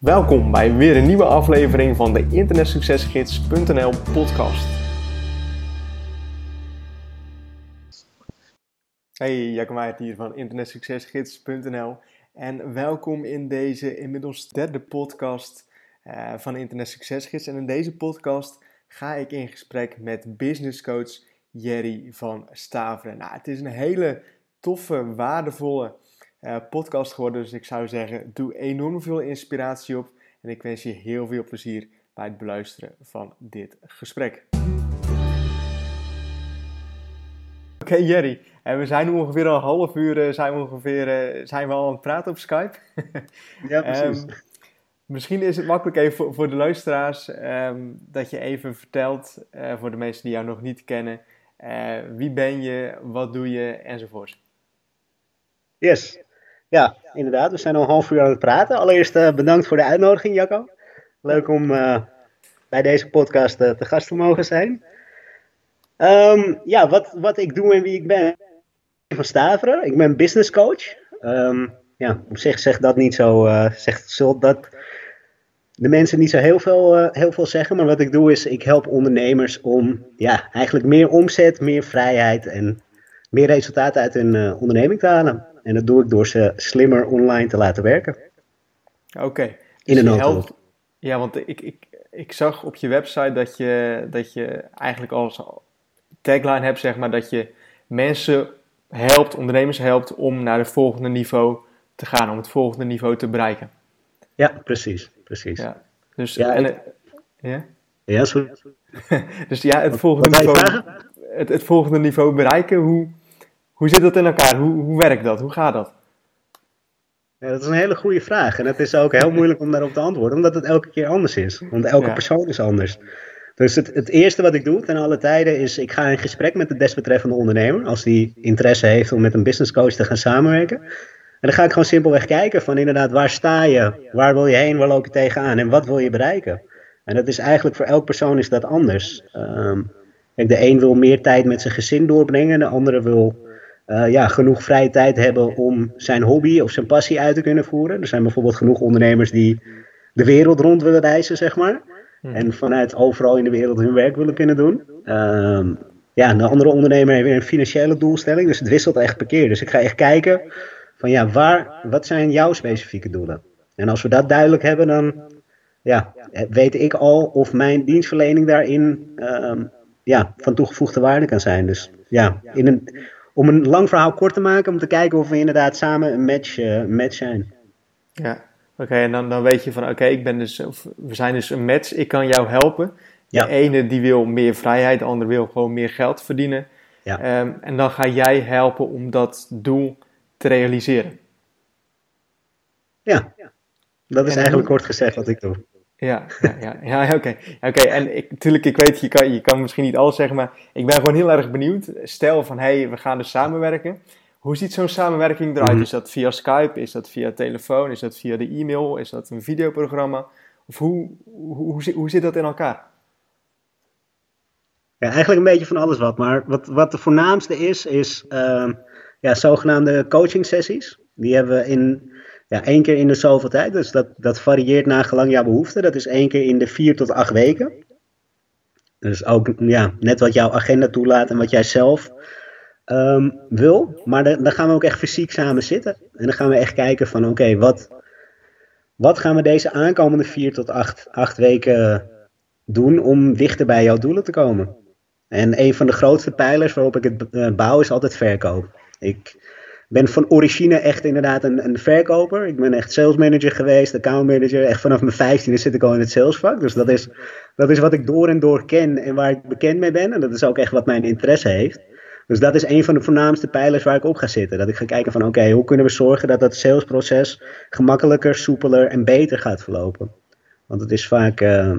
Welkom bij weer een nieuwe aflevering van de internetsuccesgids.nl podcast. Hey, Jacob hier van internetsuccesgids.nl en welkom in deze inmiddels derde podcast uh, van Internet Succesgids. En in deze podcast ga ik in gesprek met businesscoach Jerry van Staveren. Nou, het is een hele toffe, waardevolle uh, podcast geworden. Dus ik zou zeggen, doe enorm veel inspiratie op. En ik wens je heel veel plezier bij het beluisteren van dit gesprek. Oké okay, Jerry, en we zijn nu ongeveer al een half uur zijn we, ongeveer, zijn we al aan het praten op Skype. ja, precies. um, misschien is het makkelijk even voor, voor de luisteraars um, dat je even vertelt, uh, voor de mensen die jou nog niet kennen, uh, wie ben je, wat doe je enzovoort. Yes, ja, inderdaad. We zijn al een half uur aan het praten. Allereerst uh, bedankt voor de uitnodiging, Jacco. Leuk om uh, bij deze podcast uh, te gast te mogen zijn. Um, ja, wat, wat ik doe en wie ik ben. Van Staveren. Ik ben business coach. Um, ja, op zich zegt dat niet zo. zegt zult dat de mensen niet zo heel veel, heel veel zeggen. Maar wat ik doe is, ik help ondernemers om ja, eigenlijk meer omzet, meer vrijheid en meer resultaten uit hun onderneming te halen. En dat doe ik door ze slimmer online te laten werken. Oké. Okay. In een helpt, Ja, want ik, ik, ik zag op je website dat je, dat je eigenlijk als tagline hebt, zeg maar, dat je mensen helpt, ondernemers helpt om naar het volgende niveau te gaan, om het volgende niveau te bereiken. Ja, precies. precies. Ja, dus, ja, en, ik, ja? ja sorry. dus ja, het volgende, niveau, het, het volgende niveau bereiken, hoe, hoe zit dat in elkaar? Hoe, hoe werkt dat? Hoe gaat dat? Ja, dat is een hele goede vraag. En het is ook heel moeilijk om daarop te antwoorden, omdat het elke keer anders is. Want elke ja. persoon is anders. Dus het, het, eerste wat ik doe ten alle tijden is, ik ga in gesprek met de desbetreffende ondernemer, als die interesse heeft om met een business coach te gaan samenwerken. En dan ga ik gewoon simpelweg kijken van inderdaad, waar sta je? Waar wil je heen? Waar loop je tegenaan? En wat wil je bereiken? En dat is eigenlijk voor elk persoon is dat anders. Um, de een wil meer tijd met zijn gezin doorbrengen, de andere wil uh, ja, genoeg vrije tijd hebben om zijn hobby of zijn passie uit te kunnen voeren. Er zijn bijvoorbeeld genoeg ondernemers die de wereld rond willen reizen, zeg maar. Hmm. En vanuit overal in de wereld hun werk willen kunnen doen. Uh, ja, een andere ondernemer heeft weer een financiële doelstelling. Dus het wisselt echt per keer. Dus ik ga echt kijken van ja, waar, wat zijn jouw specifieke doelen? En als we dat duidelijk hebben, dan ja, weet ik al of mijn dienstverlening daarin uh, ja, van toegevoegde waarde kan zijn. Dus ja, in een, om een lang verhaal kort te maken, om te kijken of we inderdaad samen een match, uh, match zijn. Ja, oké, en dan, dan weet je van oké, ik ben dus, we zijn dus een match, ik kan jou helpen. De ja. ene die wil meer vrijheid, de andere wil gewoon meer geld verdienen. Ja. Um, en dan ga jij helpen om dat doel te realiseren. Ja, dat is en eigenlijk kort gezegd wat ik doe. Ja, ja, ja, ja oké. Oké, en ik, natuurlijk, ik weet, je kan, je kan misschien niet alles zeggen, maar ik ben gewoon heel erg benieuwd. Stel van, hé, hey, we gaan dus samenwerken. Hoe ziet zo'n samenwerking eruit? Mm -hmm. Is dat via Skype? Is dat via telefoon? Is dat via de e-mail? Is dat een videoprogramma? Of hoe, hoe, hoe, hoe zit dat in elkaar? Ja, eigenlijk een beetje van alles wat. Maar wat, wat de voornaamste is, is uh, ja, zogenaamde coaching sessies. Die hebben we in ja, één keer in de zoveel tijd. Dus dat, dat varieert naar gelang jouw behoefte. Dat is één keer in de vier tot acht weken. Dus ook ja, net wat jouw agenda toelaat en wat jij zelf um, wil. Maar dan, dan gaan we ook echt fysiek samen zitten. En dan gaan we echt kijken van oké, wat, wat gaan we deze aankomende vier tot acht, acht weken doen om dichter bij jouw doelen te komen. En een van de grootste pijlers waarop ik het bouw is altijd verkoop. Ik, ben van origine echt inderdaad een, een verkoper. Ik ben echt sales manager geweest, account manager. Echt vanaf mijn vijftiende zit ik al in het salesvak. Dus dat is, dat is wat ik door en door ken en waar ik bekend mee ben. En dat is ook echt wat mijn interesse heeft. Dus dat is een van de voornaamste pijlers waar ik op ga zitten. Dat ik ga kijken van oké, hoe kunnen we zorgen dat dat salesproces gemakkelijker, soepeler en beter gaat verlopen. Want het is vaak, uh,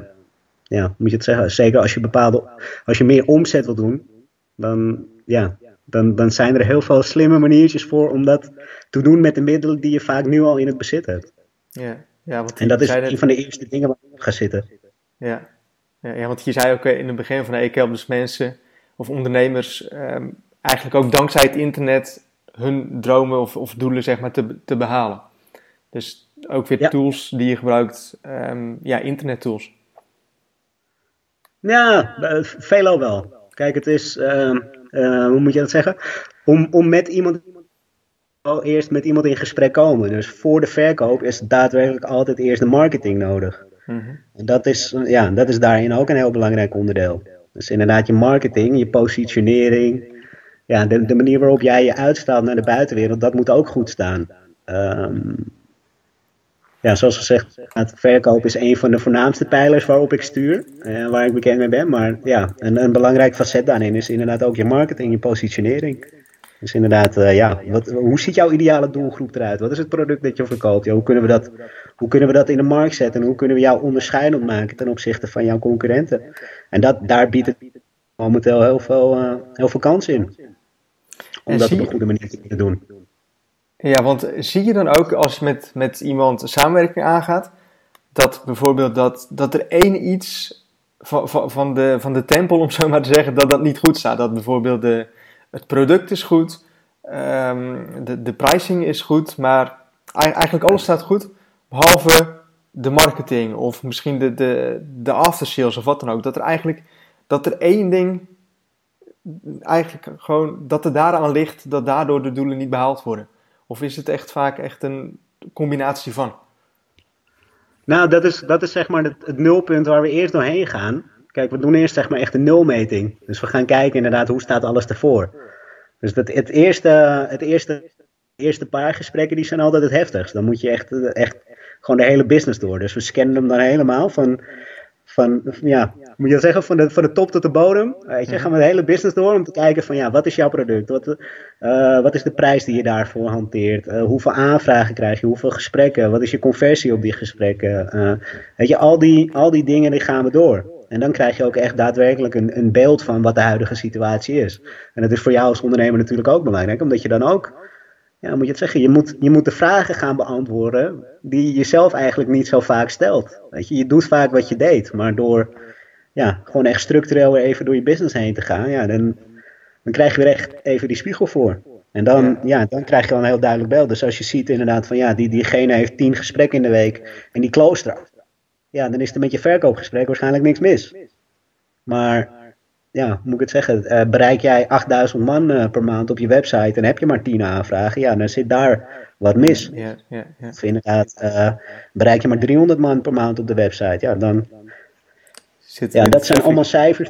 ja, moet je het zeggen, zeker als je bepaalde, als je meer omzet wil doen, dan ja, dan, dan zijn er heel veel slimme maniertjes voor om dat te doen met de middelen die je vaak nu al in het bezit hebt. Ja, ja, want en dat is een van de eerste dingen waar ik op ga zitten. Ja. ja, want je zei ook in het begin van ik help dus mensen of ondernemers um, eigenlijk ook dankzij het internet hun dromen of, of doelen zeg maar te, te behalen. Dus ook weer tools die je gebruikt, um, ja, internettools. Ja, veelal wel. Kijk, het is, uh, hoe moet je dat zeggen? Om, om met iemand eerst met iemand in gesprek komen. Dus voor de verkoop is daadwerkelijk altijd eerst de marketing nodig. Mhm. En dat is, ja, dat is daarin ook een heel belangrijk onderdeel. Dus inderdaad je marketing, je positionering, ja, de, de manier waarop jij je uitstraalt naar de buitenwereld, dat moet ook goed staan. Um, ja, zoals gezegd, het verkoop is een van de voornaamste pijlers waarop ik stuur, uh, waar ik bekend mee ben. Maar ja, een, een belangrijk facet daarin is inderdaad ook je marketing, je positionering. Dus inderdaad, uh, ja, wat, hoe ziet jouw ideale doelgroep eruit? Wat is het product dat je verkoopt? Ja, hoe, kunnen we dat, hoe kunnen we dat in de markt zetten? En hoe kunnen we jou onderscheidend maken ten opzichte van jouw concurrenten? En dat, daar biedt het momenteel heel veel, uh, heel veel kans in. Om dat op een goede manier te kunnen doen. Ja, want zie je dan ook als je met, met iemand samenwerking aangaat, dat bijvoorbeeld dat, dat er één iets van, van, de, van de tempel, om zo maar te zeggen, dat dat niet goed staat. Dat bijvoorbeeld de, het product is goed, um, de, de pricing is goed, maar eigenlijk alles staat goed, behalve de marketing of misschien de, de, de aftersales of wat dan ook. Dat er eigenlijk dat er één ding, eigenlijk gewoon, dat er daaraan ligt dat daardoor de doelen niet behaald worden. Of is het echt vaak echt een combinatie van? Nou, dat is, dat is zeg maar het, nulpunt waar we eerst doorheen gaan. Kijk, we doen eerst zeg maar echt een nulmeting. Dus we gaan kijken inderdaad hoe staat alles ervoor. Dus dat, het, eerste, het eerste, eerste paar gesprekken die zijn altijd het heftigst. Dan moet je echt, echt gewoon de hele business door. Dus we scannen hem dan helemaal van, van ja, moet je zeggen, van de, van de top tot de bodem. Weet je, gaan we de hele business door om te kijken van ja, wat is jouw product? Wat, uh, wat is de prijs die je daarvoor hanteert? Uh, hoeveel aanvragen krijg je? Hoeveel gesprekken? Wat is je conversie op die gesprekken? Uh, weet je, al die, al die dingen die gaan we door. En dan krijg je ook echt daadwerkelijk een, een beeld van wat de huidige situatie is. En dat is voor jou als ondernemer natuurlijk ook belangrijk, omdat je dan ook, ja, moet je het zeggen, je moet, je moet de vragen gaan beantwoorden die je jezelf eigenlijk niet zo vaak stelt. Weet je, je doet vaak wat je deed, maar door ja, gewoon echt structureel even door je business heen te gaan, ja, dan, dan krijg je weer echt even die spiegel voor. En dan, ja. dan krijg je wel een heel duidelijk beeld. Dus als je ziet inderdaad van ja, die, diegene heeft tien gesprekken in de week en die klooster ja, dan is er met je verkoopgesprek waarschijnlijk niks mis. Maar, ja, moet ik het zeggen, uh, bereik jij 8000 man uh, per maand op je website en heb je maar 10 aanvragen, ja, dan zit daar wat mis. Ja, ja, ja. Of inderdaad, uh, bereik je maar 300 man per maand op de website, ja, dan... Zit ja, dat zijn allemaal cijfers.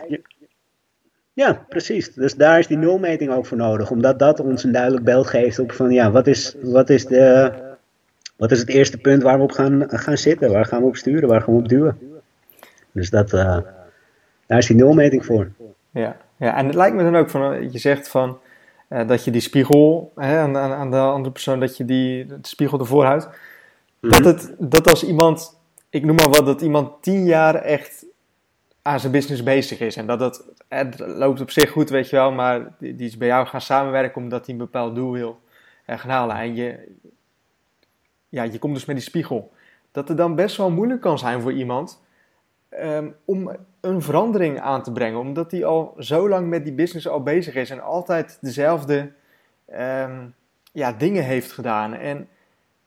Ja, precies. Dus daar is die nulmeting ook voor nodig. Omdat dat ons een duidelijk beeld geeft op van ja, wat is, wat is de, wat is het eerste punt waar we op gaan, gaan zitten? Waar gaan we op sturen? Waar gaan we op duwen? Dus dat, daar is die nulmeting voor. Ja. ja, en het lijkt me dan ook van, je zegt van, uh, dat je die spiegel hè, aan, aan, de andere persoon, dat je die de spiegel ervoor houdt. Mm dat, het, dat als iemand, ik noem maar wat, dat iemand tien jaar echt aan zijn business bezig is. En dat het, het loopt op zich goed, weet je wel, maar die, die is bij jou gaan samenwerken omdat hij een bepaald doel wil uh, gaan halen. En je, ja, je komt dus met die spiegel. Dat het dan best wel moeilijk kan zijn voor iemand um, om een verandering aan te brengen. Omdat hij al zo lang met die business al bezig is en altijd dezelfde um, ja, dingen heeft gedaan. En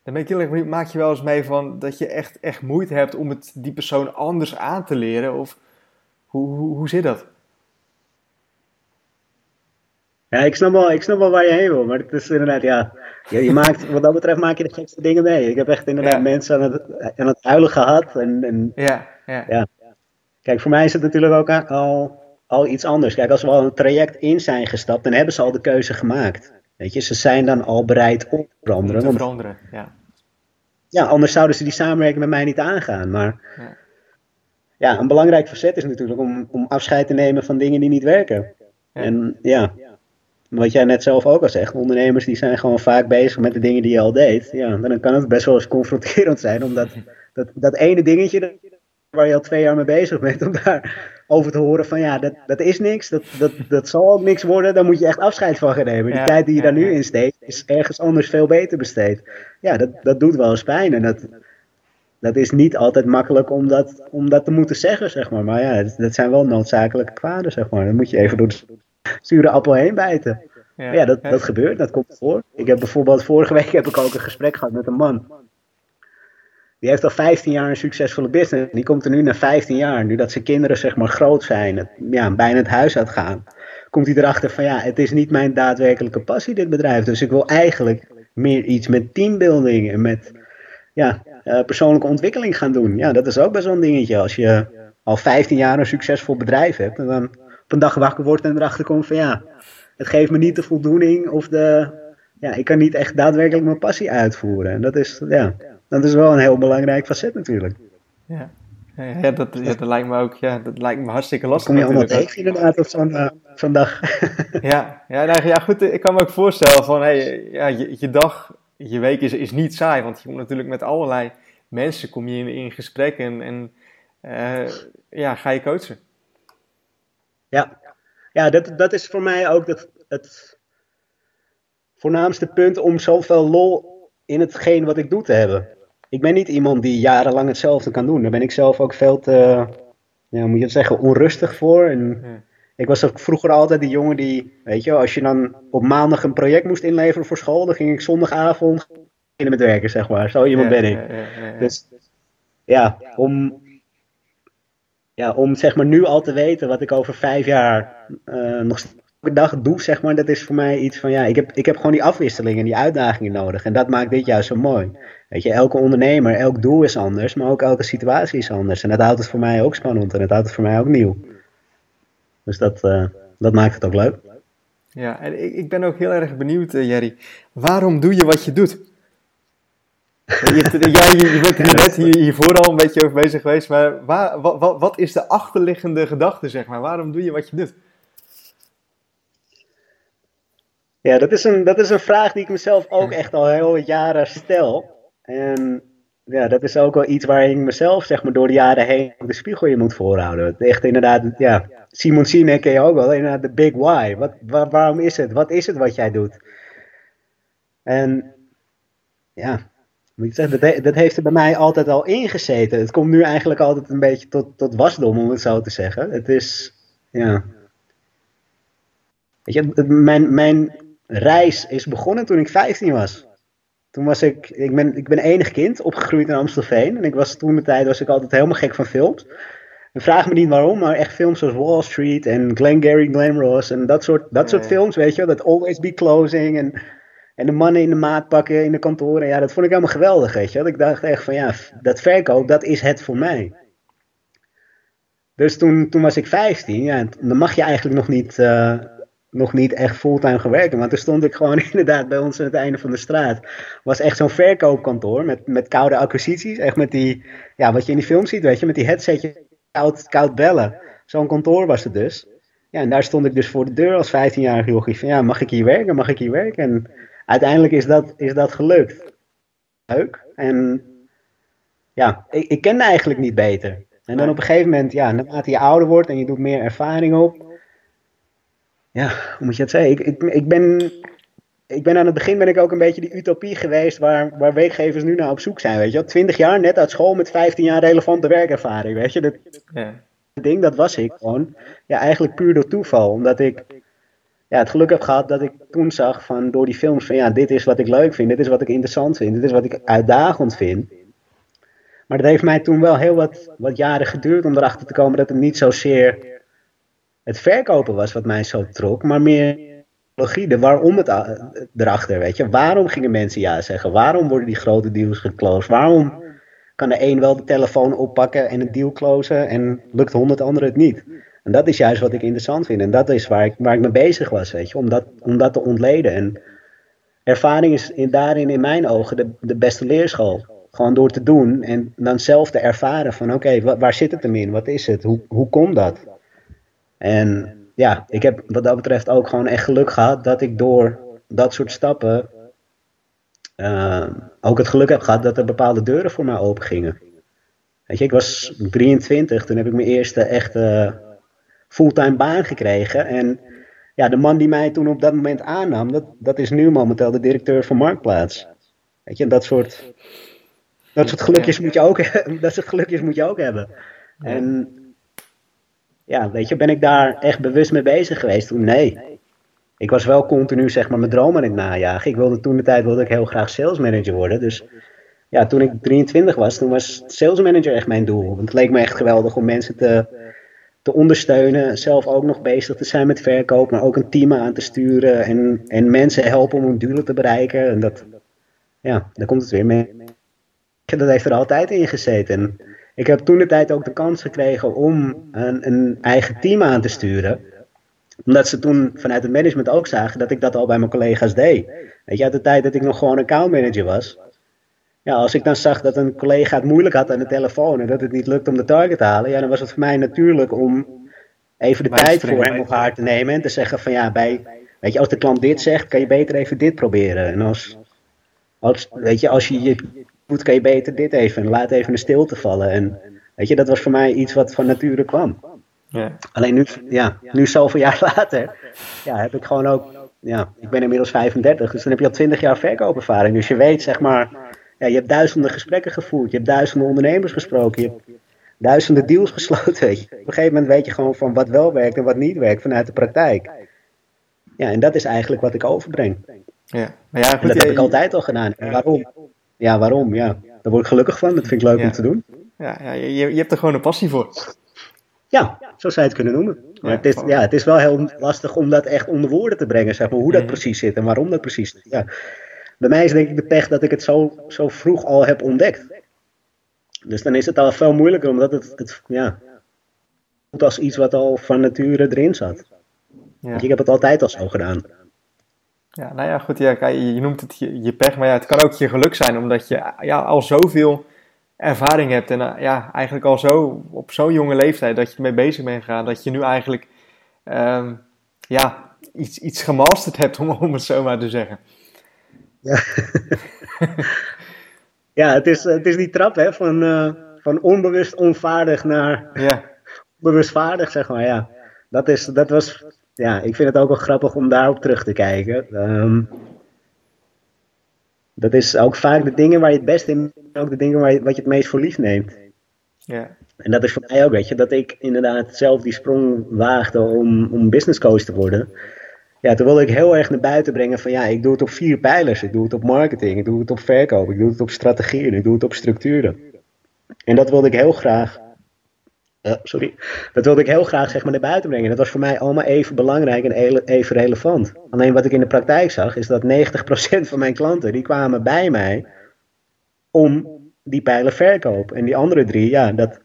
dan ben ik heel erg benieuwd, maak je wel eens mee van dat je echt, echt moeite hebt om het die persoon anders aan te leren? Of hoe, hoe zit dat? Ja, ik snap, wel, ik snap wel waar je heen wil, maar het is inderdaad, ja, je, je maakt, wat dat betreft maak je de gekste dingen mee. Ik heb echt inderdaad mensen aan het, aan het huilen gehad. En, en ja, ja. ja. Kijk, voor mij is het natuurlijk ook al, al iets anders. Kijk, als we al een traject in zijn gestapt, dan hebben ze al de keuze gemaakt. Weet je, ze zijn dan al bereid om te veranderen. Om te veranderen, ja. Ja, anders zouden ze die samenwerking met mij niet aangaan. Maar ja, ja een belangrijk facet is natuurlijk om, om afscheid te nemen van dingen die niet werken. En ja, wat jij net zelf ook al zegt, ondernemers die zijn gewoon vaak bezig met de dingen die je al deed. Ja, dan kan het best wel eens confronterend zijn, omdat dat, dat ene dingetje waar je al twee jaar mee bezig bent, om daar over te horen van ja, dat, dat is niks, dat, dat, dat zal ook niks worden, daar moet je echt afscheid van gaan nemen. Die tijd die je daar nu in steekt, is ergens anders veel beter besteed. Ja, dat, dat doet wel eens pijn en dat, dat is niet altijd makkelijk om dat, om dat te moeten zeggen, zeg maar. Maar ja, dat, dat zijn wel noodzakelijke kwaden, zeg maar. Dan moet je even door de zure appel heen bijten. Ja, ja dat, dat gebeurt, dat komt voor. Ik heb bijvoorbeeld vorige week heb ik ook een gesprek gehad met een man. die heeft al 15 jaar een succesvolle business. Die komt er nu na 15 jaar, nu dat zijn kinderen zeg maar groot zijn, het, ja, bijna het huis uitgaan. Komt hij erachter van ja, het is niet mijn daadwerkelijke passie dit bedrijf. Dus ik wil eigenlijk meer iets met teambuilding en met ja, uh, persoonlijke ontwikkeling gaan doen. Ja, dat is ook best wel een dingetje. Als je al 15 jaar een succesvol bedrijf hebt en dan een dag wakker wordt en erachter komt van ja, het geeft me niet de voldoening of de, ja, ik kan niet echt daadwerkelijk mijn passie uitvoeren. En dat is, ja, dat is wel een heel belangrijk facet natuurlijk. Ja. Ja, dat, ja, dat lijkt me ook ja, dat lijkt me hartstikke lastig. Kom je allemaal tegen inderdaad op zo'n uh, dag. ja, ja, nou, ja, goed, ik kan me ook voorstellen van hey, ja, je, je dag, je week is, is niet saai, want je moet natuurlijk met allerlei mensen kom je in, in gesprek en, en uh, ja, ga je coachen. Ja, ja dat, dat is voor mij ook het, het voornaamste punt om zoveel lol in hetgeen wat ik doe te hebben. Ik ben niet iemand die jarenlang hetzelfde kan doen. Daar ben ik zelf ook veel te, ja, moet je het zeggen, onrustig voor. En Ik was ook vroeger altijd die jongen die, weet je, als je dan op maandag een project moest inleveren voor school, dan ging ik zondagavond in met werken, zeg maar. Zo iemand ben ik. dus ja, om, ja, om zeg maar nu al te weten wat ik over vijf jaar uh, nog elke dag doe, zeg maar, dat is voor mij iets van ja, ik heb, ik heb gewoon die afwisselingen, die uitdagingen nodig. En dat maakt dit juist zo mooi. Weet je, elke ondernemer, elk doel is anders, maar ook elke situatie is anders. En dat houdt het voor mij ook spannend en dat houdt het voor mij ook nieuw. Dus dat, uh, dat maakt het ook leuk. Ja, en ik, ik ben ook heel erg benieuwd, uh, Jerry. Waarom doe je wat je doet? Je, je bent er net hier, hiervoor al een beetje over bezig geweest, maar waar, wat, wat is de achterliggende gedachte, zeg maar? Waarom doe je wat je doet? Ja, dat is, een, dat is een vraag die ik mezelf ook echt al heel wat jaren stel. En ja, dat is ook wel iets waar ik mezelf zeg maar door de jaren heen de spiegel in moet voorhouden. Echt inderdaad, ja, Simon Sinek ken je ook wel, inderdaad de big why. Wat, waarom is het? Wat is het wat jij doet? En ja, moet ik zeggen, dat, dat heeft er bij mij altijd al ingezeten. Het komt nu eigenlijk altijd een beetje tot, tot wasdom, om het zo te zeggen. Het is, ja... Weet je, mijn, mijn reis is begonnen toen ik 15 was. Toen was ik, ik ben, ik ben enig kind, opgegroeid in Amstelveen. En ik was toen de tijd was ik altijd helemaal gek van films. En vraag me niet waarom, maar echt films zoals Wall Street en Glengarry Glen Ross en dat soort, dat soort films, weet je Dat Always Be Closing en, en de mannen in de maat pakken in de kantoren. Ja, dat vond ik helemaal geweldig, weet je wel. Ik dacht echt van ja, dat verkoop, dat is het voor mij. Dus toen, toen was ik 15, ja, dan mag je eigenlijk nog niet... Uh, nog niet echt fulltime gewerkt. Want toen stond ik gewoon inderdaad bij ons aan het einde van de straat. Was echt zo'n verkoopkantoor met, met koude acquisities. Echt met die, ja, wat je in die film ziet, weet je, met die headsetje koud, koud bellen. Zo'n kantoor was het dus. Ja, en daar stond ik dus voor de deur als 15-jarige jochie. Van ja, mag ik hier werken? Mag ik hier werken? En uiteindelijk is dat, is dat gelukt. Leuk. En ja, ik, ik kende eigenlijk niet beter. En dan op een gegeven moment, ja, naarmate je ouder wordt en je doet meer ervaring op ja, hoe moet je het zeggen? Ik, ik, ik, ben, ik ben aan het begin ben ik ook een beetje die utopie geweest waar, waar werkgevers nu naar op zoek zijn. Weet je, 20 jaar net uit school met 15 jaar relevante werkervaring. Weet je, dat ja. ding dat was ik gewoon. Ja, eigenlijk puur door toeval. Omdat ik ja, het geluk heb gehad dat ik toen zag van door die films van ja, dit is wat ik leuk vind, dit is wat ik interessant vind, dit is wat ik uitdagend vind. Maar dat heeft mij toen wel heel wat, wat jaren geduurd om erachter te komen dat het niet zozeer het verkopen was wat mij zo trok, maar meer de waarom het erachter, weet je. Waarom gingen mensen ja zeggen? Waarom worden die grote deals geclosed? Waarom kan de een wel de telefoon oppakken en een deal closen en lukt honderd anderen het niet? En dat is juist wat ik interessant vind. En dat is waar ik, waar ik mee bezig was, weet je, om dat, om dat te ontleden. En ervaring is in, daarin in mijn ogen de, de beste leerschool. Gewoon door te doen en dan zelf te ervaren van oké, waar zit het hem in? Wat is het? Hoe, hoe komt dat? En ja, ik heb wat dat betreft ook gewoon echt geluk gehad dat ik door dat soort stappen uh, ook het geluk heb gehad dat er bepaalde deuren voor mij open gingen. Weet je, ik was 23, toen heb ik mijn eerste echte fulltime baan gekregen. En ja, de man die mij toen op dat moment aannam, dat, dat is nu momenteel de directeur van Marktplaats. Weet je, dat soort, dat soort gelukjes moet je ook, dat soort gelukjes moet je ook hebben. En ja, weet je, ben ik daar echt bewust mee bezig geweest toen? Nee. Ik was wel continu zeg maar mijn droom aan het najagen. Ik wilde toen de tijd wilde ik heel graag sales manager worden. Dus ja, toen ik 23 was, toen was sales manager echt mijn doel. Want het leek me echt geweldig om mensen te, te ondersteunen. Zelf ook nog bezig te zijn met verkoop, maar ook een team aan te sturen. En, en mensen helpen om hun doelen te bereiken. En dat, ja, daar komt het weer mee. Dat heeft er altijd in gezeten. En ik heb toen de tijd ook de kans gekregen om een, een eigen team aan te sturen omdat ze toen vanuit het management ook zagen dat ik dat al bij mijn collega's deed. Weet je, uit de tijd dat ik nog gewoon accountmanager was. Ja, als ik dan zag dat een collega het moeilijk had aan de telefoon en dat het niet lukt om de target te halen, ja, dan was het voor mij natuurlijk om even de tijd voor hem op haar te nemen en te zeggen van ja, bij, weet je, als de klant dit zegt, kan je beter even dit proberen. En als, als weet je, als je je moet, kan je beter dit even en laat even een stilte vallen. En weet je, dat was voor mij iets wat van nature kwam. Ja. Alleen nu, ja, nu zoveel jaar later, ja, heb ik gewoon ook, ja, ik ben inmiddels 35, dus dan heb je al 20 jaar verkoopervaring. Dus je weet, zeg maar, ja, je hebt duizenden gesprekken gevoerd, je hebt duizenden ondernemers gesproken, je hebt duizenden deals gesloten. Weet je. Op een gegeven moment weet je gewoon van wat wel werkt en wat niet werkt vanuit de praktijk. Ja, en dat is eigenlijk wat ik overbreng. Ja, maar ja, goed, dat heb ik altijd al gedaan. En waarom? Ja, waarom? Ja, daar word ik gelukkig van. Dat vind ik leuk om te doen. Ja, ja je, je hebt er gewoon een passie voor. Ja, zo zou je het kunnen noemen. Maar het, is, ja, het is wel heel lastig om dat echt onder woorden te brengen, zeg maar, hoe dat mhm. precies zit en waarom dat precies zit. Ja. Bij mij is denk ik de pech dat ik het zo, zo vroeg al heb ontdekt. Dus dan is het al veel moeilijker, omdat het, het ja, voelt als iets wat al van nature erin zat. Ja. Ik heb het altijd al zo gedaan. Ja, nou ja, goed, ja, je noemt het je, je pech, maar ja, het kan ook je geluk zijn, omdat je ja, al zoveel ervaring hebt en ja, eigenlijk al zo op zo'n jonge leeftijd dat je ermee bezig bent gegaan, dat je nu eigenlijk um, ja, iets, iets gemasterd hebt, om, om het zo maar te zeggen. Ja, ja het, is, het is die trap hè, van, uh, van onbewust onvaardig naar ja. bewustvaardig, zeg maar. Ja. Dat, is, dat was, ja, ik vind het ook wel grappig om daarop terug te kijken. Um, dat is ook vaak de dingen waar je het best in ook de dingen waar je, wat je het meest voor lief neemt. Ja. En dat is voor mij ook, weet je, dat ik inderdaad zelf die sprong waagde om, om business coach te worden. Ja, toen wilde ik heel erg naar buiten brengen van ja, ik doe het op vier pijlers. Ik doe het op marketing, ik doe het op verkoop, ik doe het op strategieën, ik doe het op structuren. En dat wilde ik heel graag uh, sorry. Dat wilde ik heel graag zeg maar, naar buiten brengen. Dat was voor mij allemaal even belangrijk en even relevant. Alleen wat ik in de praktijk zag, is dat 90% van mijn klanten, die kwamen bij mij om die pijlen verkoop. En die andere drie, ja, dat,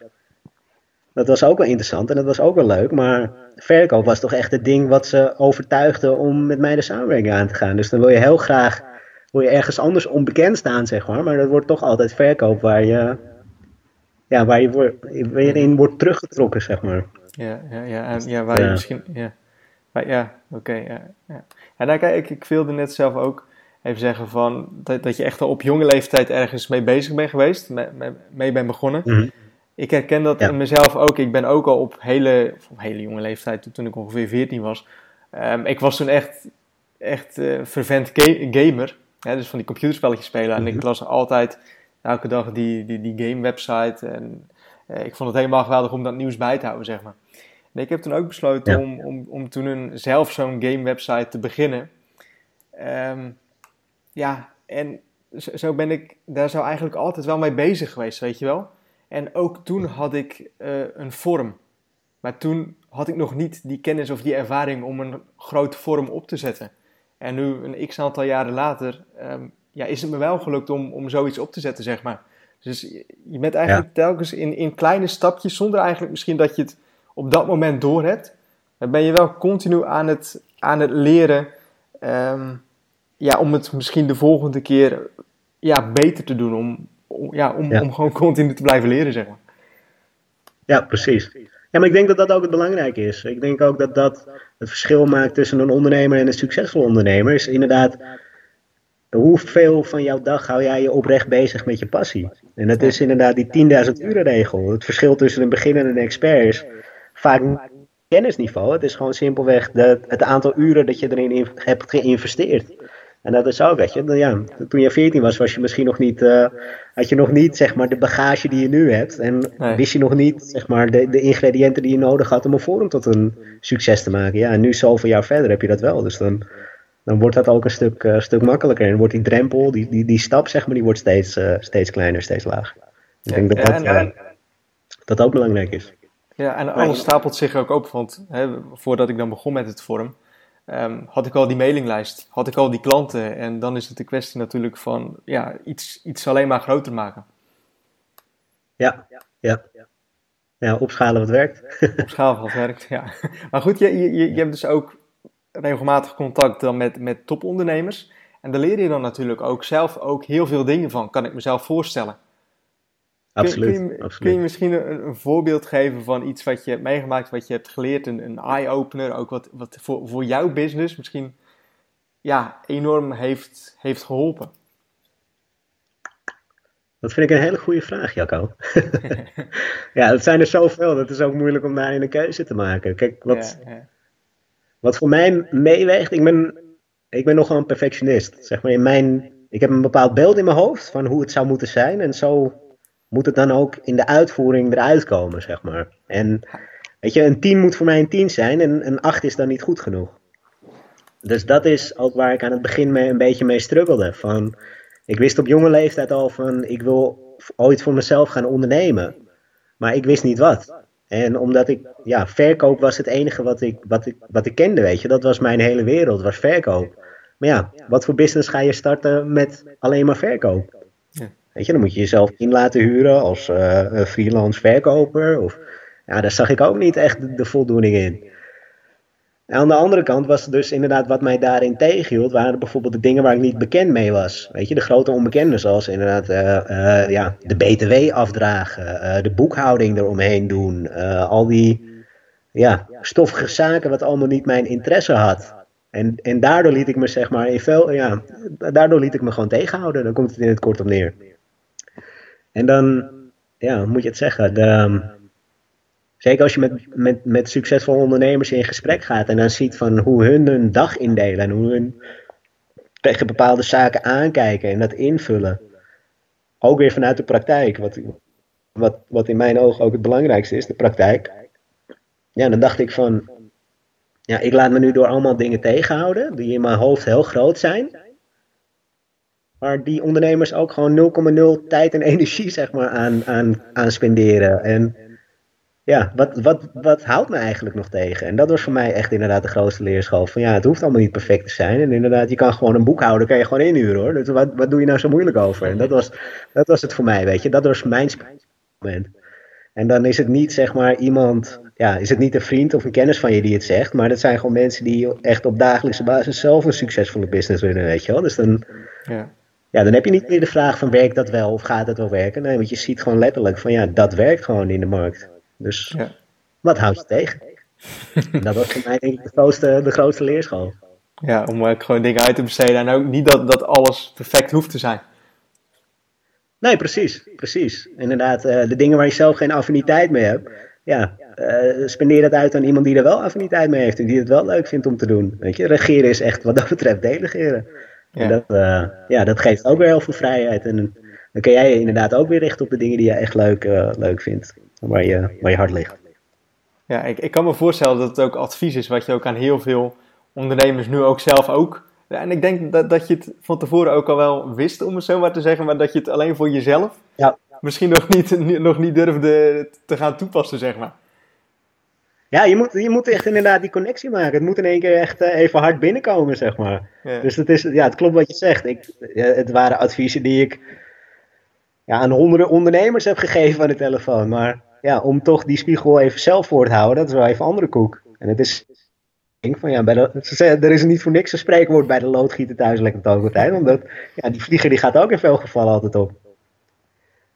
dat was ook wel interessant en dat was ook wel leuk. Maar verkoop was toch echt het ding wat ze overtuigde om met mij de samenwerking aan te gaan. Dus dan wil je heel graag, wil je ergens anders onbekend staan, zeg maar. Maar dat wordt toch altijd verkoop waar je ja, waar je weer in wordt teruggetrokken, zeg maar. Ja, ja, ja, en, ja waar je misschien, ja, maar, ja oké, ja, ja. En nou, kijk, ik, ik wilde net zelf ook even zeggen van, dat, dat je echt al op jonge leeftijd ergens mee bezig bent geweest, mee, mee bent begonnen. Mhm. Ik herken dat in mezelf ook. Ik ben ook al op hele, op hele jonge leeftijd, toen ik ongeveer 14 was. Um, ik was toen echt, echt uh, fervent gamer. Hè, dus van die computerspelletjes spelen. En ik mhm. las altijd elke dag die, die, die game website. En eh, ik vond het helemaal geweldig om dat nieuws bij te houden, zeg maar. En ik heb toen ook besloten om, om, om toen een, zelf zo'n game website te beginnen. Ehm, ja, en zo, ben ik daar zo eigenlijk altijd wel mee bezig geweest, weet je wel. En ook toen had ik uh, een vorm. Maar toen had ik nog niet die kennis of die ervaring om een grote vorm op te zetten. En nu, een x aantal jaren later, um, ja, is het me wel gelukt om, om zoiets op te zetten, zeg maar. Dus je bent eigenlijk telkens in, in kleine stapjes, zonder eigenlijk misschien dat je het op dat moment door hebt. Dan ben je wel continu aan het, aan het leren um, ja, om het misschien de volgende keer ja, beter te doen. Om, om ja, om, om gewoon continu te blijven leren, zeg maar. Ja, precies. Ja, maar ik denk dat dat ook het belangrijke is. Ik denk ook dat dat het verschil maakt tussen een ondernemer en een succesvol ondernemer. Is inderdaad hoeveel van jouw dag hou jij je oprecht bezig met je passie? En dat is inderdaad die 10.000 uren regel. Het verschil tussen een beginner en een expert is vaak kennisniveau. Het is gewoon simpelweg het aantal uren dat je erin hebt geïnvesteerd. En dat is ook, weet je, ja, toen je 14 was, was je misschien nog niet, uh, had je nog niet zeg maar, de bagage die je nu hebt. En wist je nog niet zeg maar, de, de ingrediënten die je nodig had om een forum tot een succes te maken. Ja, en nu zoveel jaar verder heb je dat wel. Dus dan, dan wordt dat ook een stuk, uh, stuk makkelijker. En wordt die drempel, die, die, die stap, zeg maar, die wordt steeds, uh, steeds kleiner, steeds lager. Ik denk dat dat, en, dat ook belangrijk is. Ja, en alles stapelt zich ook op. Want hè, voordat ik dan begon met het forum, um, had ik al die mailinglijst, had ik al die klanten. En dan is het de kwestie natuurlijk van ja, iets, iets alleen maar groter maken. Ja, ja. Ja, opschalen wat werkt. opschalen wat werkt, ja. Maar goed, je, je, je hebt dus ook regelmatig contact dan met, met topondernemers. En daar leer je dan natuurlijk ook zelf ook heel veel dingen van, kan ik mezelf voorstellen. Absoluut. Kun, je, absoluut. kun je misschien een, een, voorbeeld geven van iets wat je hebt meegemaakt, wat je hebt geleerd, een, een eye-opener, ook wat, wat voor, voor jouw business misschien ja, enorm heeft, heeft geholpen? Dat vind ik een hele goede vraag, Jacco. ja, het zijn er zoveel. Dat is ook moeilijk om daarin een keuze te maken. Kijk, wat, ja, ja. wat voor mij meeweegt, ik ben, ik ben nogal een perfectionist. Zeg maar in mijn, ik heb een bepaald beeld in mijn hoofd van hoe het zou moeten zijn. En zo moet het dan ook in de uitvoering eruit komen, zeg maar. En weet je, een 10 moet voor mij een 10 zijn en een 8 is dan niet goed genoeg. Dus dat is ook waar ik aan het begin mee, een beetje mee struggelde. Van, ik wist op jonge leeftijd al van, ik wil ooit voor mezelf gaan ondernemen. Maar ik wist niet wat. En omdat ik, ja, verkoop was het enige wat ik, wat ik, wat ik kende, weet je. Dat was mijn hele wereld, was verkoop. Maar ja, wat voor business ga je starten met alleen maar verkoop? Weet je, dan moet je jezelf in laten huren als uh, freelance verkoper. Of, ja, daar zag ik ook niet echt de, voldoening in. En aan de andere kant was dus inderdaad wat mij daarin tegenhield, waren bijvoorbeeld de dingen waar ik niet bekend mee was. Weet je, de grote onbekenden, zoals inderdaad uh, uh, ja, de BTW afdragen, de boekhouding eromheen doen, al die ja, stoffige zaken wat allemaal niet mijn interesse had. En, en daardoor liet ik me zeg maar in veel, ja, daardoor liet ik me gewoon tegenhouden. Dan komt het in het kort op neer. En dan, ja, moet je het zeggen? De, zeker als je met, met, met succesvolle ondernemers in gesprek gaat en dan ziet van hoe hun hun dag indelen en hoe hun tegen bepaalde zaken aankijken en dat invullen. Ook weer vanuit de praktijk, wat, wat, wat in mijn ogen ook het belangrijkste is, de praktijk. Ja, dan dacht ik van, ja, ik laat me nu door allemaal dingen tegenhouden die in mijn hoofd heel groot zijn. Maar die ondernemers ook gewoon 0,0 tijd en energie zeg maar, aan, aan, aan spenderen. En ja, wat, wat, wat houdt me eigenlijk nog tegen? En dat was voor mij echt inderdaad de grootste leerschool. Van ja, het hoeft allemaal niet perfect te zijn. En inderdaad, je kan gewoon een boek houden, kan je gewoon inhuren hoor. Dus wat, wat doe je nou zo moeilijk over? En dat was, dat was het voor mij, weet je. Dat was mijn moment. En dan is het niet zeg maar iemand, ja, is het niet een vriend of een kennis van je die het zegt. Maar dat zijn gewoon mensen die echt op dagelijkse basis zelf een succesvolle business willen, weet je wel. Dus dan... Ja ja, dan heb je niet meer de vraag van werkt dat wel of gaat het wel werken. Nee, want je ziet gewoon letterlijk van ja, dat werkt gewoon in de markt. Dus ja. wat houdt je tegen? dat was voor mij denk ik de grootste, de grootste leerschool. Ja, om ook gewoon dingen uit te besteden en ook niet dat, dat alles perfect hoeft te zijn. Nee, precies, precies. Inderdaad, uh, de dingen waar je zelf geen affiniteit mee hebt, ja, uh, spendeer dat uit aan iemand die er wel affiniteit mee heeft en die het wel leuk vindt om te doen. Weet je, regeren is echt wat dat betreft delegeren. Ja. En dat, uh, ja, dat geeft ook weer heel veel vrijheid. En dan kun jij je inderdaad ook weer richten op de dingen die je echt leuk, leuk vindt waar je, waar je hart ligt. Ja, ik, ik kan me voorstellen dat het ook advies is wat je ook aan heel veel ondernemers nu ook zelf ook. Ja, en ik denk dat, dat je het van tevoren ook al wel wist, om het zo maar te zeggen, maar dat je het alleen voor jezelf ja. misschien nog niet, nog niet durfde te gaan toepassen, zeg maar. Ja, je moet, je moet echt inderdaad die connectie maken. Het moet in één keer echt uh, even hard binnenkomen, zeg maar. Ja. Dus het, is, ja, het klopt wat je zegt. Ik, het waren adviezen die ik ja, aan honderden ondernemers heb gegeven aan de telefoon. Maar ja, om toch die spiegel even zelf voor te houden, dat is wel even andere koek. En het is van ja, bij de, er is niet voor niks een spreekwoord bij de loodgieter thuis lekker het tijd. Omdat ja, die vlieger die gaat ook in veel gevallen altijd op.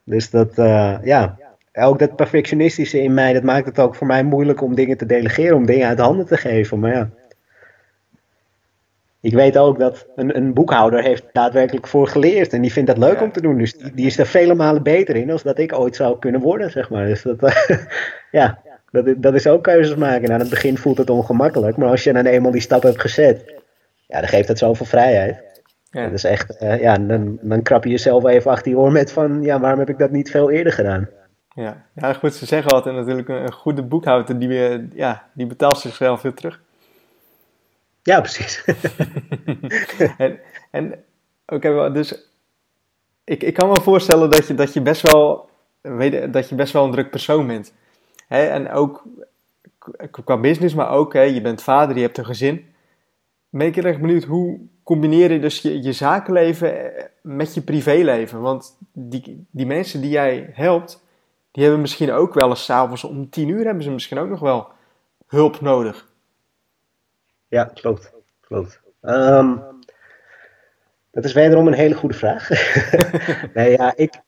Dus dat, uh, ja, ook dat perfectionistische in mij, dat maakt het ook voor mij moeilijk om dingen te delegeren, om dingen uit handen te geven. Maar ja, ik weet ook dat een, een boekhouder heeft daadwerkelijk voor geleerd. En die vindt dat leuk om te doen. Dus die, die, is er vele malen beter in als dat ik ooit zou kunnen worden, zeg maar. Dus dat, ja, dat, dat is ook keuzes maken. aan het begin voelt het ongemakkelijk. Maar als je dan eenmaal die stap hebt gezet, ja, dan geeft het zoveel vrijheid. Ja. Dat is echt, uh, ja, dan, dan krap je jezelf even achter je oor met van, ja, waarom heb ik dat niet veel eerder gedaan? Ja, ja goed, ze zeggen altijd natuurlijk, een goede boekhouder, die, ja, die betaalt zichzelf weer terug. Ja, precies. en en oké, dus ik, ik kan me voorstellen dat je, dat je best wel weet, dat je best wel een druk persoon bent. Hè? En ook qua business, maar ook hè, je bent vader, je hebt een gezin. Ben ik heel erg benieuwd, hoe combineer je dus je, je zakenleven eh, met je privéleven? Want die, die mensen die jij helpt, die hebben misschien ook wel eens s'avonds om tien uur hebben ze misschien ook nog wel hulp nodig. Ja, klopt. klopt. Ehm, dat is wederom een hele goede vraag. nee, ja, ik,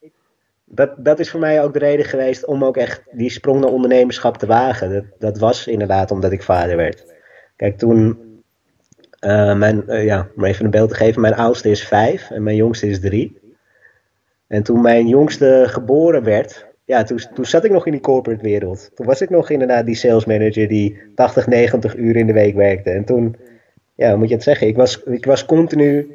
dat, dat is voor mij ook de reden geweest om ook echt die sprong naar ondernemerschap te wagen. Dat, dat was inderdaad omdat ik vader werd. Kijk, toen, uh, mijn, uh, ja, om even een beeld te geven, mijn oudste is vijf en mijn jongste is drie. En toen mijn jongste geboren werd, ja, toen, toen zat ik nog in die corporate wereld. Toen was ik nog inderdaad die sales manager die 80, 90 uur in de week werkte. En toen, ja, moet je het zeggen, ik was, ik was continu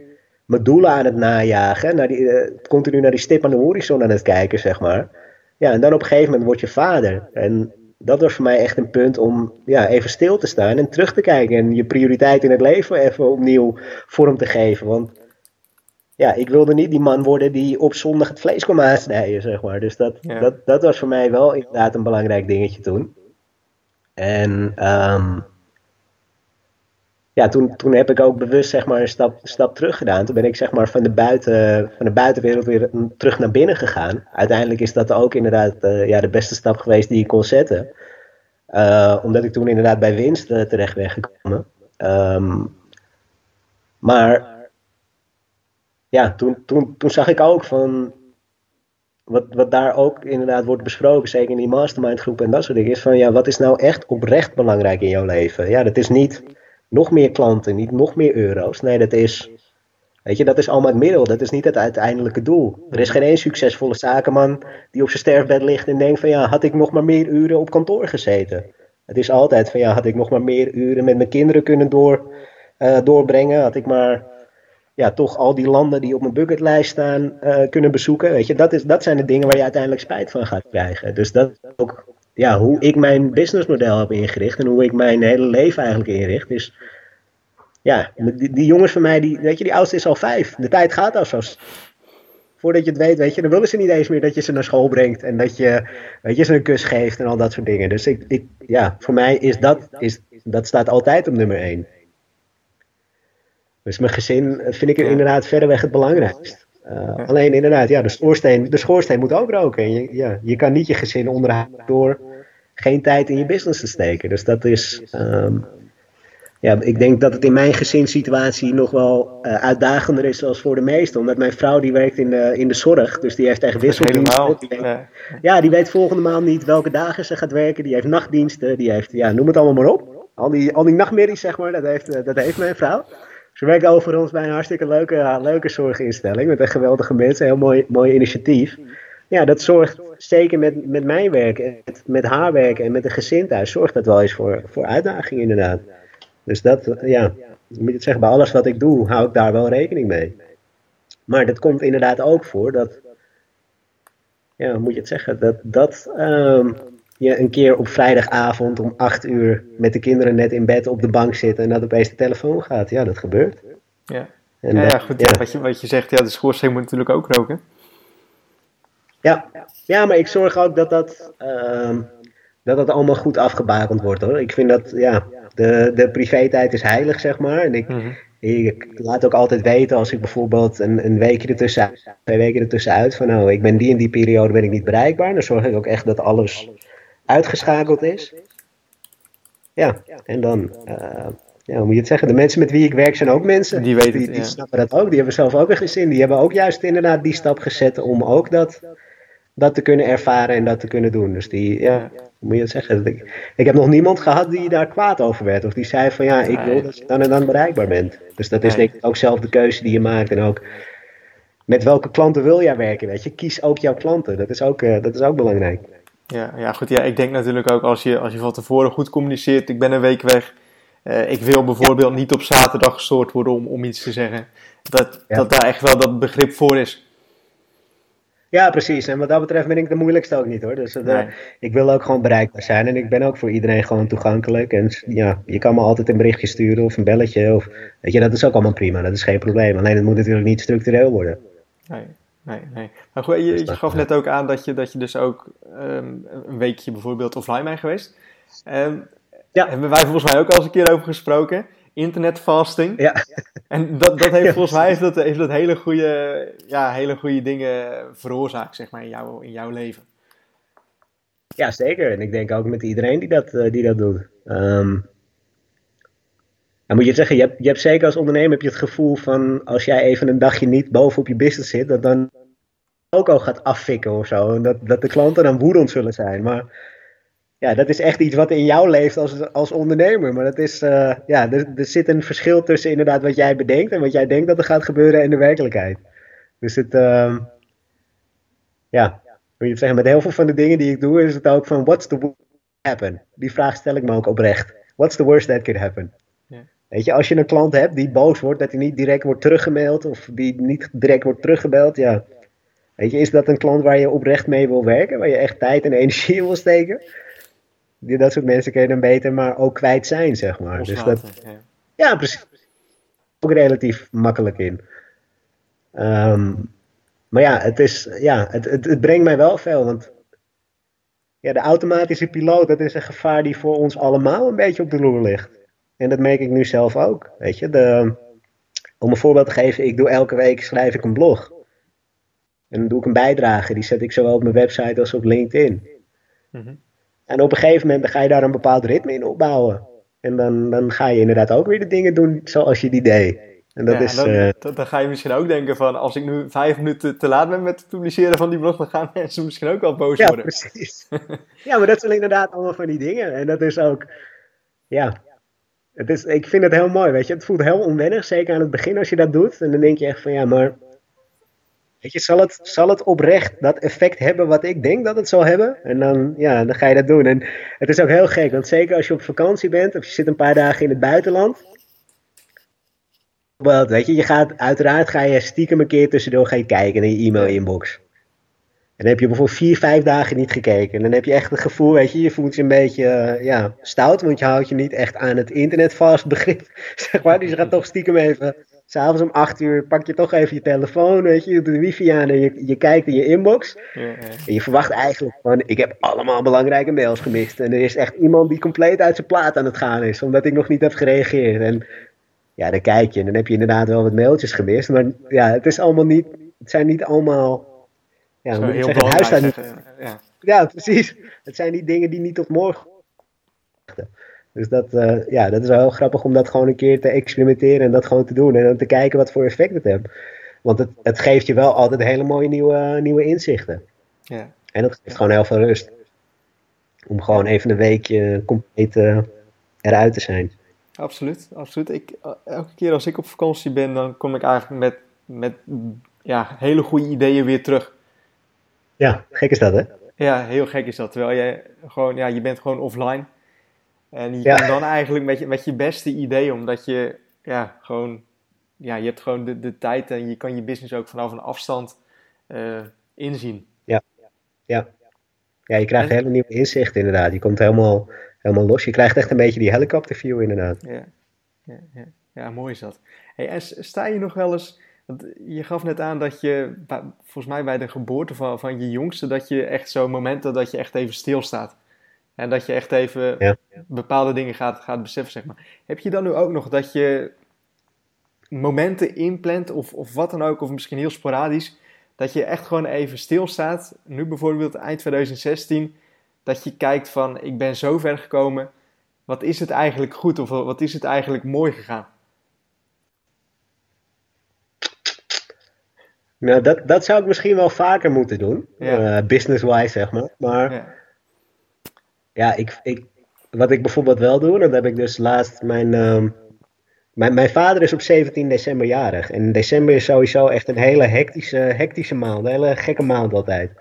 mijn doelen aan het najagen. Naar die, uh, continu naar die stip aan de horizon aan het kijken, zeg maar. Ja, en dan op een gegeven moment word je vader. En dat was voor mij echt een punt om ja, even stil te staan en terug te kijken. En je prioriteit in het leven even opnieuw vorm te geven. Want ja, ik wilde niet die man worden die op zondag het vlees kwam aansnijden, zeg maar. Dus dat, dat, dat was voor mij wel inderdaad een belangrijk dingetje toen. En um, ja, toen, toen heb ik ook bewust zeg maar, een stap, stap terug gedaan. Toen ben ik zeg maar, van, de buiten, van de buitenwereld weer terug naar binnen gegaan. Uiteindelijk is dat ook inderdaad uh, ja, de beste stap geweest die ik kon zetten. Uh, omdat ik toen inderdaad bij winst uh, terecht ben gekomen. Um, maar ja, toen, toen, toen zag ik ook van. Wat, wat daar ook inderdaad wordt besproken, zeker in die mastermind groep en dat soort dingen, is van ja, wat is nou echt oprecht belangrijk in jouw leven? Ja, dat is niet nog meer klanten, niet nog meer euro's. Nee, dat is, weet je, dat is allemaal het middel. Dat is niet het uiteindelijke doel. Er is geen één succesvolle zakenman die op zijn sterfbed ligt en denkt van ja, had ik nog maar meer uren op kantoor gezeten. Het is altijd van ja, had ik nog maar meer uren met mijn kinderen kunnen door, uh, doorbrengen. Had ik maar ja, toch al die landen die op mijn bucketlijst staan uh, kunnen bezoeken. Weet je, dat, is, dat zijn de dingen waar je uiteindelijk spijt van gaat krijgen. Dus dat is ook ja, hoe ik mijn businessmodel heb ingericht en hoe ik mijn hele leven eigenlijk inricht, is. Ja, die, die jongens van mij, die, weet je, die oudste is al vijf. De tijd gaat al zo. Voordat je het weet, weet je, dan willen ze niet eens meer dat je ze naar school brengt en dat je, weet je, ze een kus geeft en al dat soort dingen. Dus ik, ik ja, voor mij is dat, is, dat staat altijd op nummer één. Dus mijn gezin vind ik inderdaad verreweg het belangrijkst. Uh, alleen inderdaad, ja, de schoorsteen, de schoorsteen moet ook roken. je, ja, je kan niet je gezin onderhouden door geen tijd in je business te steken. Dus dat is. Um, ja, ik denk dat het in mijn gezinssituatie nog wel uh, uitdagender is als voor de meesten. Omdat mijn vrouw die werkt in de, in de zorg, dus die heeft echt wisseldiensten. Ja. ja, die weet volgende maand niet welke dagen ze gaat werken. Die heeft nachtdiensten, die heeft, ja, noem het allemaal maar op. Al die, al die nachtmerries, zeg maar, dat heeft, dat heeft mijn vrouw. Ze werkt overigens bij een hartstikke leuke, leuke zorginstelling met een geweldige mensen, heel mooi, mooi initiatief. Ja, dat zorgt zeker met, met mijn werk, met haar werk en met de gezin thuis, zorgt dat wel eens voor, voor uitdagingen inderdaad. Dus dat, ja, moet je het zeggen, bij alles wat ik doe, hou ik daar wel rekening mee. Maar dat komt inderdaad ook voor dat, ja, moet je het zeggen, dat, dat um, je een keer op vrijdagavond om acht uur met de kinderen net in bed op de bank zit en dat opeens de telefoon gaat. Ja, dat gebeurt. Ja, en ja, ja, goed. Ja. Wat, je, wat je zegt, ja, de schoorsteen moet natuurlijk ook roken. Ja, ja maar ik zorg ook dat dat, uh, dat dat allemaal goed afgebakend wordt hoor. Ik vind dat, ja, de, de privé-tijd is heilig zeg maar. En ik, mm-hmm. ik laat ook altijd weten als ik bijvoorbeeld een, een weekje ertussen, twee weken ertussenuit van nou, ik ben die en die periode ben ik niet bereikbaar. Dan zorg ik ook echt dat alles uitgeschakeld is. Ja, en dan, uh, ja, hoe moet je het zeggen? De mensen met wie ik werk zijn ook mensen. Die weten die, die snappen dat ook. Die hebben zelf ook een gezin. Die hebben ook juist inderdaad die stap gezet om ook dat, dat te kunnen ervaren en dat te kunnen doen. Dus die, ja, hoe moet je het zeggen? Ik, ik heb nog niemand gehad die daar kwaad over werd. Of die zei van ja, ik wil dat je dan en dan bereikbaar bent. Dus dat is denk ik ook zelf de keuze die je maakt. En ook met welke klanten wil jij werken, weet je? Kies ook jouw klanten. Dat is ook, uh, dat is ook belangrijk. Ja, ja, goed. Ja, ik denk natuurlijk ook als je, als je van tevoren goed communiceert, ik ben een week weg. Uh, ik wil bijvoorbeeld niet op zaterdag gestoord worden om, om iets te zeggen. Dat, dat daar echt wel dat begrip voor is. Ja, precies. En wat dat betreft ben ik de moeilijkste ook niet hoor. Dus uh, ik wil ook gewoon bereikbaar zijn. En ik ben ook voor iedereen gewoon toegankelijk. En ja, je kan me altijd een berichtje sturen of een belletje. Of, weet je, dat is ook allemaal prima. Dat is geen probleem. Alleen het moet natuurlijk niet structureel worden. Nee, nee, nee. Maar goed, je, je gaf net ook aan dat je, dat je dus ook um, een weekje bijvoorbeeld offline bent geweest. Um, ja. Hebben wij volgens mij ook al eens een keer over gesproken internetfasting. Ja. En dat, dat heeft volgens mij heeft dat, heeft dat hele, goede, ja, hele goede dingen veroorzaakt, zeg maar, in, jou, in jouw leven. Ja, zeker. En ik denk ook met iedereen die dat, uh, die dat doet. Um, dan moet je zeggen, je hebt, je hebt zeker als ondernemer heb je het gevoel van als jij even een dagje niet bovenop je business zit, dat dan ook al gaat affikken of zo. En dat, dat de klanten dan woedend zullen zijn. Maar ja, dat is echt iets wat in jou leeft als, als ondernemer. Maar dat is, uh, ja, er, er zit een verschil tussen inderdaad wat jij bedenkt en wat jij denkt dat er gaat gebeuren in de werkelijkheid. Dus het, uh, ja, moet je zeggen, met heel veel van de dingen die ik doe, is het ook van, what's the worst happen? Die vraag stel ik me ook oprecht. What's the worst that could happen? Ja. Weet je, als je een klant hebt die boos wordt, dat hij niet direct wordt teruggemaild of die niet direct wordt teruggebeld, ja. Weet je, is dat een klant waar je oprecht mee wil werken, waar je echt tijd en energie wil steken? dat soort mensen kun je dan beter maar ook kwijt zijn, zeg maar. dus dat, ja. ja. precies. Ook relatief makkelijk in. Um, maar ja, het, is, ja het, het, het, brengt mij wel veel. Want ja, de automatische piloot, dat is een gevaar die voor ons allemaal een beetje op de loer ligt. En dat merk ik nu zelf ook. Weet je, de, om een voorbeeld te geven, ik doe elke week schrijf ik een blog. En dan doe ik een bijdrage, die zet ik zowel op mijn website als op LinkedIn. Mm en op een gegeven moment ga je daar een bepaald ritme in opbouwen. En dan, dan ga je inderdaad ook weer de dingen doen zoals je die deed. En dat is, dan, uh, dan, ga je misschien ook denken van als ik nu vijf minuten te laat ben met het publiceren van die blog, dan gaan mensen misschien ook wel boos ja, worden. Precies. ja, maar dat zijn inderdaad allemaal van die dingen. En dat is ook, ja, het is, ik vind het heel mooi, weet je. Het voelt heel onwennig, zeker aan het begin als je dat doet. En dan denk je echt van ja, maar Weet je, zal het, zal het oprecht dat effect hebben wat ik denk dat het zal hebben? En dan, ja, dan ga je dat doen. En het is ook heel gek, want zeker als je op vakantie bent of je zit een paar dagen in het buitenland. Weet je, je gaat, uiteraard ga je stiekem een keer tussendoor gaan kijken in je e-mail-inbox. En dan heb je bijvoorbeeld vier, vijf dagen niet gekeken. En dan heb je echt het gevoel, weet je, je voelt je een beetje uh, ja, stout, want je houdt je niet echt aan het internetvast begrip, zeg maar. Dus je gaat toch stiekem even S'avonds om 8 uur pak je toch even je telefoon, weet je, je doet de wifi aan en je, je kijkt in je inbox. Ja, ja. En je verwacht eigenlijk van, ik heb allemaal belangrijke mails gemist. En er is echt iemand die compleet uit zijn plaat aan het gaan is, omdat ik nog niet heb gereageerd. En ja, dan kijk je en dan heb je inderdaad wel wat mailtjes gemist. Maar ja, het is allemaal niet, het zijn niet allemaal, ja, moet ik zeggen, het huis niet. Ja. ja, precies. Het zijn die dingen die niet tot morgen dus dat, uh, ja, dat is wel heel grappig om dat gewoon een keer te experimenteren en dat gewoon te doen. En dan te kijken wat voor effect het heeft. Want het, het geeft je wel altijd hele mooie nieuwe, nieuwe inzichten. Ja. En dat geeft gewoon heel veel rust. Om gewoon even een weekje compleet uh, eruit te zijn. Absoluut, absoluut. Ik, eh, elke keer als ik op vakantie ben, dan kom ik eigenlijk met, met ja, hele goede ideeën weer terug. Ja, gek is dat hè? Ja, heel gek is dat. Terwijl je gewoon, ja, je bent gewoon offline. En je ja. dan eigenlijk met je, met je beste idee, omdat je ja, gewoon, ja, je hebt gewoon de, de tijd en je kan je business ook vanaf een afstand uh, inzien. Ja, ja. Ja, je krijgt en, hele nieuwe inzichten inderdaad. Je komt helemaal, helemaal los. Je krijgt echt een beetje die helikopterview inderdaad. Ja, ja, ja. ja mooi is dat. Hey, en sta je nog wel eens, want je gaf net aan dat je, volgens mij bij de geboorte van, van je jongste, dat je echt zo'n momenten dat je echt even stilstaat. En dat je echt even bepaalde dingen gaat, gaat beseffen, zeg maar. Heb je dan nu ook nog dat je momenten inplant of, of wat dan ook, of misschien heel sporadisch, dat je echt gewoon even stilstaat. Nu bijvoorbeeld eind 2016, dat je kijkt van ik ben zo ver gekomen, wat is het eigenlijk goed of wat is het eigenlijk mooi gegaan? Nou, dat, dat zou ik misschien wel vaker moeten doen, ja. uh, business-wise zeg maar. Maar ja ja, ik, ik, wat ik bijvoorbeeld wel doe, dat heb ik dus laatst mijn, um, mijn, mijn vader is op 17 december jarig. En december is sowieso echt een hele hectische, hectische maand, een hele gekke maand altijd. En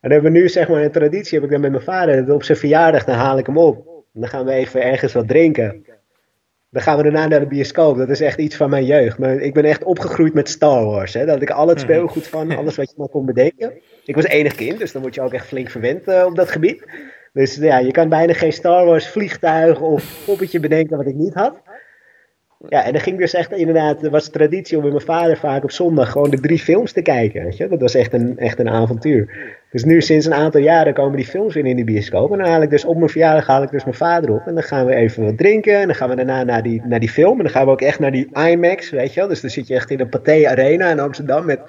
dan hebben we nu zeg maar een traditie, heb ik dan met mijn vader, op zijn verjaardag, dan haal ik hem op. En dan gaan we even ergens wat drinken. dan gaan we daarna naar de bioscoop. Dat is echt iets van mijn jeugd. Maar ik ben echt opgegroeid met Star Wars. Hè? Dat ik al het mhm. speelgoed van, alles wat je maar kon bedenken. Ik was enig kind, dus dan word je ook echt flink verwend uh, op dat gebied. Dus ja, je kan bijna geen Star Wars vliegtuig of poppetje bedenken wat ik niet had. Ja, en dan ging dus echt inderdaad, er was traditie om met mijn vader vaak op zondag gewoon de drie films te kijken. Weet je? Dat was echt een, echt een avontuur. Dus nu sinds een aantal jaren komen die films weer in de bioscoop. En dan haal ik dus op mijn verjaardag haal ik dus mijn vader op. En dan gaan we even wat drinken. En dan gaan we daarna naar die, naar die film. En dan gaan we ook echt naar die IMAX, weet je wel. Dus dan zit je echt in een Pathé Arena in Amsterdam met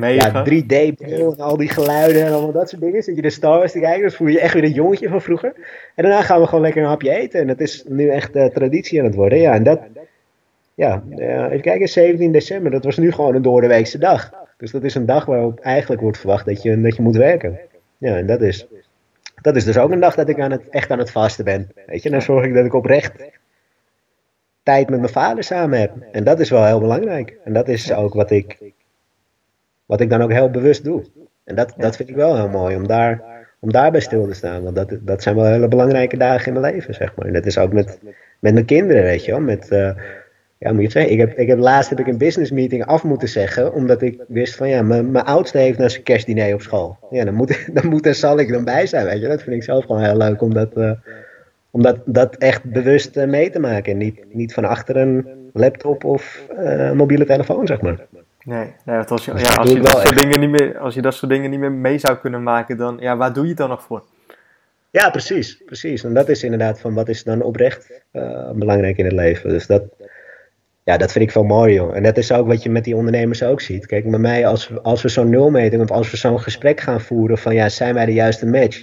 ja, 3D-bril en al die geluiden en allemaal dat soort dingen. Zit je de Star Wars te kijken, dan voel je je echt weer een jongetje van vroeger. En daarna gaan we gewoon lekker een hapje eten. En dat is nu echt uh, traditie aan het worden. Ja, en dat, ja, uh, even kijken, 17 december, dat was nu gewoon een doordeweekse dag. Dus dat is een dag waarop eigenlijk wordt verwacht dat je, dat je moet werken. Ja, en dat is, dat is dus ook een dag dat ik aan het, echt aan het vasten ben. Weet je, dan zorg ik dat ik oprecht tijd met mijn vader samen heb. En dat is wel heel belangrijk. En dat is ook wat ik, wat ik dan ook heel bewust doe. En dat, dat vind ik wel heel mooi, om daar, om daarbij stil te staan. Want dat, dat zijn wel hele belangrijke dagen in mijn leven, zeg maar. En dat is ook met, met mijn kinderen, weet je wel. Met, uh, ja, moet je zeggen, ik heb, ik heb laatst heb ik een business meeting af moeten zeggen, omdat ik wist van ja, mijn, mijn oudste heeft naar zijn kerstdiner op school. Ja, dan moet, dan moet en zal ik dan bij zijn, weet je. Dat vind ik zelf gewoon heel leuk om dat, uh, om dat, dat echt bewust uh, mee te maken. En niet, niet van achter een laptop of uh, mobiele telefoon, zeg maar. Nee, nee als, je, dus ja, als, je dat soort dingen niet meer, als je dat soort dingen niet meer mee zou kunnen maken, dan ja, waar doe je het dan nog voor? Ja, precies, precies. En dat is inderdaad van wat is dan oprecht belangrijk in het leven. Dus dat, ja, dat vind ik veel mooi, joh. En dat is ook wat je met die ondernemers ook ziet. Kijk, met mij, als, we, als we zo'n nulmeting of als we zo'n gesprek gaan voeren van ja, zijn wij de juiste match?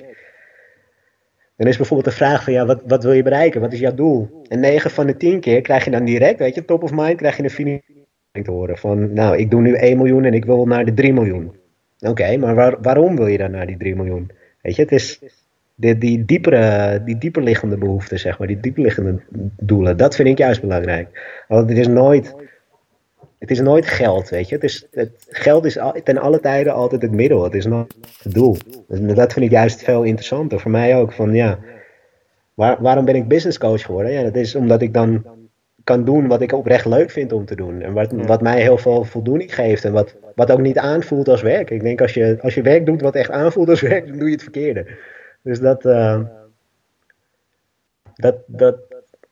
Dan is bijvoorbeeld de vraag van ja, wat, wat wil je bereiken? Wat is jouw doel? En 9 van de 10 keer krijg je dan direct, weet je, top of mind, krijg je een financiering te horen. Van nou, ik doe nu 1 miljoen en ik wil naar de 3 miljoen. Oké, maar waar, waarom wil je dan naar die 3 miljoen? Weet je, het is, die, die, diepere, die dieper liggende behoeften, zeg maar, die dieper liggende doelen, dat vind ik juist belangrijk. Want het is nooit, het is nooit geld, weet je. Het is, het, geld is ten alle tijden altijd het middel, het is nooit het doel. Dat vind ik juist veel interessanter. Voor mij ook, van ja, waar, waarom ben ik business coach geworden? Ja, dat is omdat ik dan kan doen wat ik oprecht leuk vind om te doen. En wat, wat mij heel veel voldoening geeft en wat, wat ook niet aanvoelt als werk. Ik denk als je, als je werk doet wat echt aanvoelt als werk, dan doe je het verkeerde. Dus dat, uh, dat, dat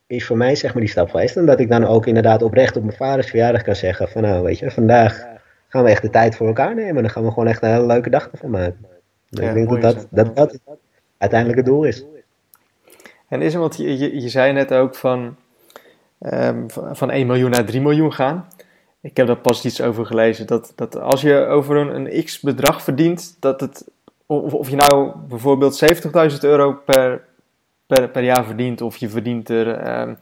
is voor mij zeg maar die stap geweest. En dat ik dan ook inderdaad oprecht op mijn vaders verjaardag kan zeggen van nou weet je, vandaag gaan we echt de tijd voor elkaar nemen. En dan gaan we gewoon echt een hele leuke dag ervan maken. Ja, ik denk dat dat, dat dat uiteindelijk het doel is. En is er, want je, je, je zei net ook van, um, van 1 miljoen naar 3 miljoen gaan. Ik heb daar pas iets over gelezen. Dat, dat als je over een, een x bedrag verdient, dat het of, of je nou bijvoorbeeld 70.000 euro per, per, per jaar verdient, of je verdient er,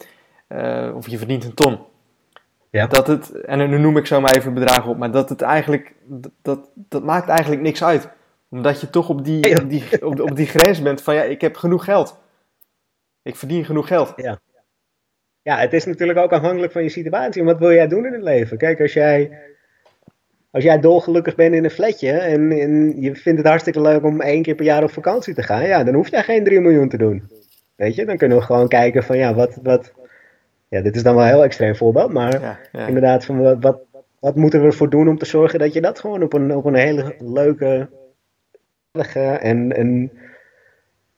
uh, of je verdient een ton. Ja. Dat het, en nu noem ik zo maar even bedragen op, maar dat het eigenlijk, dat, dat maakt eigenlijk niks uit. Omdat je toch op die, op die, op, op die grens bent van ja, ik heb genoeg geld. Ik verdien genoeg geld. Ja. Ja, het is natuurlijk ook afhankelijk van je situatie. Wat wil jij doen in het leven? Kijk, als jij als jij dolgelukkig bent in een flatje en, en, je vindt het hartstikke leuk om één keer per jaar op vakantie te gaan, ja, dan hoef jij geen 3 miljoen te doen. Weet je, dan kunnen we gewoon kijken van ja, wat, wat ja, dit is dan wel een heel extreem voorbeeld, maar inderdaad, van wat, wat, wat moeten we ervoor doen om te zorgen dat je dat gewoon op een, op een hele leuke en, en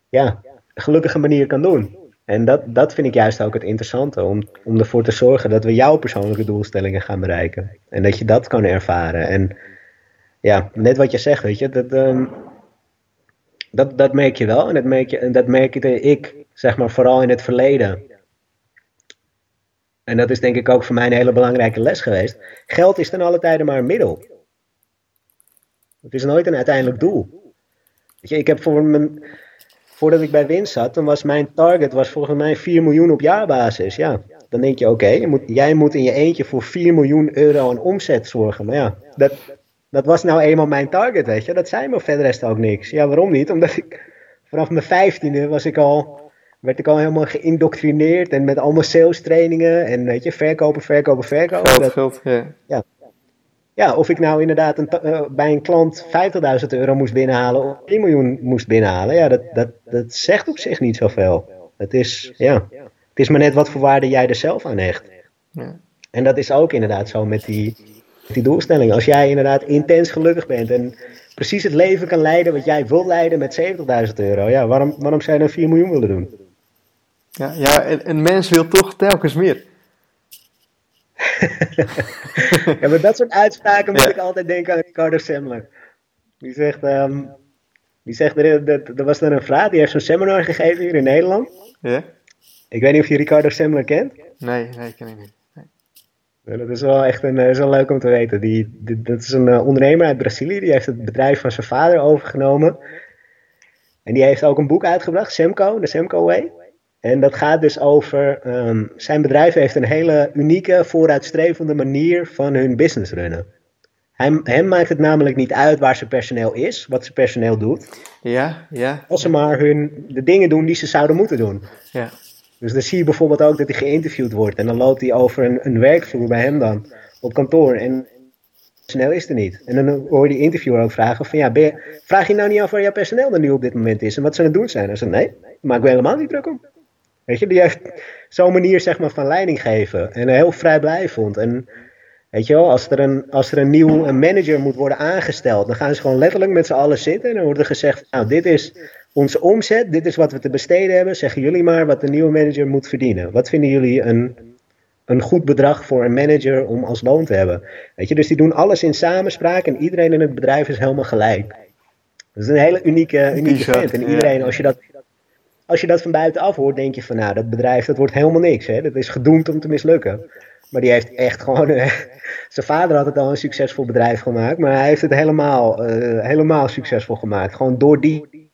ja, gelukkige manier kan doen. En dat, dat vind ik juist ook het interessante, om, om ervoor te zorgen dat we jouw persoonlijke doelstellingen gaan bereiken. En dat je dat kan ervaren. En ja, net wat je zegt, weet je, dat, um, dat, dat merk je wel. En dat, merk je, dat merkte ik, zeg maar, vooral in het verleden. En dat is denk ik ook voor mij een hele belangrijke les geweest. Geld is ten alle tijde maar een middel. Het is nooit een uiteindelijk doel. Weet je, ik heb voor mijn voordat ik bij winst zat, dan was mijn target was volgens mij 4 miljoen op jaarbasis. Ja, dan denk je, oké, moet, jij moet in je eentje voor 4 miljoen euro aan omzet zorgen. Maar ja, dat, dat was nou eenmaal mijn target, weet je. Dat zei me verder rest ook niks. Ja, waarom niet? Omdat ik vanaf mijn vijftiende was ik al, werd ik al helemaal geïndoctrineerd en met allemaal sales trainingen en weet je, verkopen, verkopen, verkopen. Geld, geld, ja. ja ja, of ik nou inderdaad een, uh, bij een klant 50.000 euro moest binnenhalen of 1 miljoen moest binnenhalen, ja, dat, dat, dat zegt op zich niet zoveel. Het is, ja, het is maar net wat voor waarde jij er zelf aan hecht. Ja. En dat is ook inderdaad zo met die, met die doelstelling. Als jij inderdaad intens gelukkig bent en precies het leven kan leiden wat jij wilt leiden met 70.000 euro, ja, waarom, waarom zou je dan 4 miljoen willen doen? Ja, ja een, een mens wil toch telkens meer. Ja, maar dat soort uitspraken moet Ja. ik altijd denken aan Ricardo Semler. Die zegt, ehm, die zegt er, er, was er een vraag, die heeft zo'n seminar gegeven hier in Nederland. Ja? Ik weet niet of je Ricardo Semler kent. Nee, nee, ken ik niet. Nee. Dat is wel echt een, eh, is wel leuk om te weten. Die, die- dat is een eh, ondernemer uit Brazilië. Die heeft het bedrijf van zijn vader overgenomen. En die heeft ook een boek uitgebracht, Semco, de Semco Way. En dat gaat dus over. ehm, zijn bedrijf heeft een hele unieke, vooruitstrevende manier van hun business runnen. Hem, hem maakt het namelijk niet uit waar zijn personeel is, wat zijn personeel doet. Ja, ja, Als ze maar hun, de dingen doen die ze zouden moeten doen. ja. Dus dan zie je bijvoorbeeld ook dat hij geïnterviewd wordt. En dan loopt hij over een, een werkvloer bij hem dan, op kantoor. En personeel is er niet. En dan hoor je die interviewer ook vragen van ja, je- vraag je nou niet af waar jouw personeel dan nu op dit moment is en wat ze aan het doen zijn? En ze nee, maak ik me helemaal niet druk om. Weet je, die heeft zo'n manier zeg maar van leiding geven. En heel vrijblijvend. En weet je wel, als er een, als er een nieuw een manager moet worden aangesteld, dan gaan ze gewoon letterlijk met z'n allen zitten. En dan wordt er gezegd, nou dit is onze omzet, dit is wat we te besteden hebben. Zeggen jullie maar wat de nieuwe manager moet verdienen. Wat vinden jullie een, een goed bedrag voor een manager om als loon te hebben? Weet je, dus die doen alles in samenspraak en iedereen in het bedrijf is helemaal gelijk. Dat is een hele unieke, unieke vent. En iedereen, als je dat als je dat van buitenaf hoort, denk je van nou, dat bedrijf dat wordt helemaal niks. Hè? Dat is gedoemd om te mislukken. Maar die heeft echt gewoon. eh, zijn vader had het al een succesvol bedrijf gemaakt, maar hij heeft het helemaal, eh, helemaal succesvol gemaakt. Gewoon door die.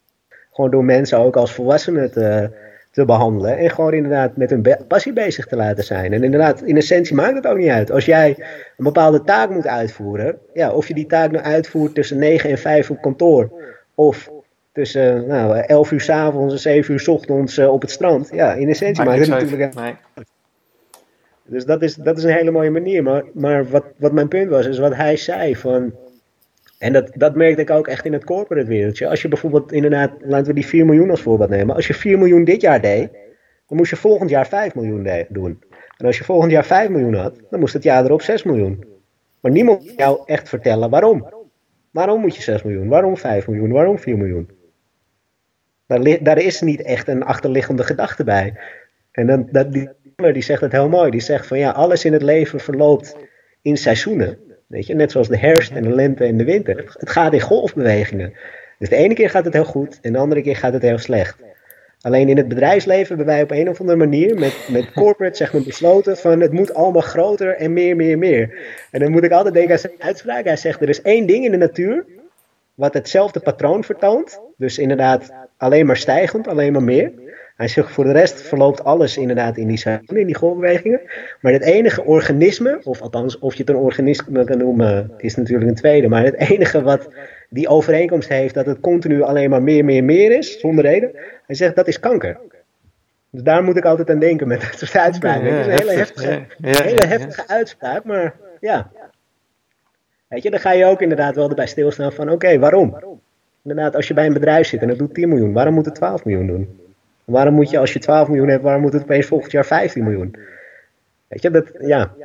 Gewoon door mensen ook als volwassenen te, te behandelen. En gewoon inderdaad met hun passie bezig te laten zijn. En inderdaad, in essentie maakt het ook niet uit. Als jij een bepaalde taak moet uitvoeren. Ja, of je die taak nou uitvoert tussen 9 en 5 op kantoor. Of tussen nou, 11 uur s avonds en 7 uur s ochtends eh, op het strand. Ja, in essentie maakt het natuurlijk Nee. dus dat is, dat is een hele mooie manier. Maar, maar wat, wat mijn punt was, is wat hij zei van... En dat, dat merkte ik ook echt in het corporate wereldje. Als je bijvoorbeeld inderdaad, laten we die 4 miljoen als voorbeeld nemen. Als je 4 miljoen dit jaar deed, dan moest je volgend jaar 5 miljoen doen. En als je volgend jaar 5 miljoen had, dan moest het jaar erop 6 miljoen. Maar niemand moet jou echt vertellen waarom. Waarom moet je 6 miljoen? Waarom 5 miljoen? Waarom 4 miljoen? Daar, is niet echt een achterliggende gedachte bij. En dan, dat, die, die zegt het heel mooi. Die zegt van ja, alles in het leven verloopt in seizoenen. Weet je, net zoals de herfst en de lente en de winter. Het, het gaat in golfbewegingen. Dus de ene keer gaat het heel goed en de andere keer gaat het heel slecht. Alleen in het bedrijfsleven hebben wij op een of andere manier met, met corporate zeg maar, besloten van het moet allemaal groter en meer, meer, meer. En dan moet ik altijd denken aan zijn uitspraak. Hij zegt er is één ding in de natuur wat hetzelfde patroon vertoont. Dus inderdaad alleen maar stijgend, alleen maar meer. Hij zegt voor de rest verloopt alles inderdaad in die seizoenen, in die golfbewegingen. Maar het enige organisme, of althans of je het een organisme kan noemen, is natuurlijk een tweede. Maar het enige wat die overeenkomst heeft dat het continu alleen maar meer, meer, meer is, zonder reden. Hij zegt dat is kanker. Dus daar moet ik altijd aan denken met dat soort uitspraken. Ja, is een hele heftig, heftige, ja. Hele heftige uitspraak, maar ja. Weet je, dan ga je ook inderdaad wel erbij stilstaan van oké, waarom? Inderdaad, als je bij een bedrijf zit en het doet 10 miljoen, waarom moet het 12 miljoen doen? Waarom moet je, als je 12 miljoen hebt, waarom moet het opeens volgend jaar 15 miljoen? Weet je, dat, ja.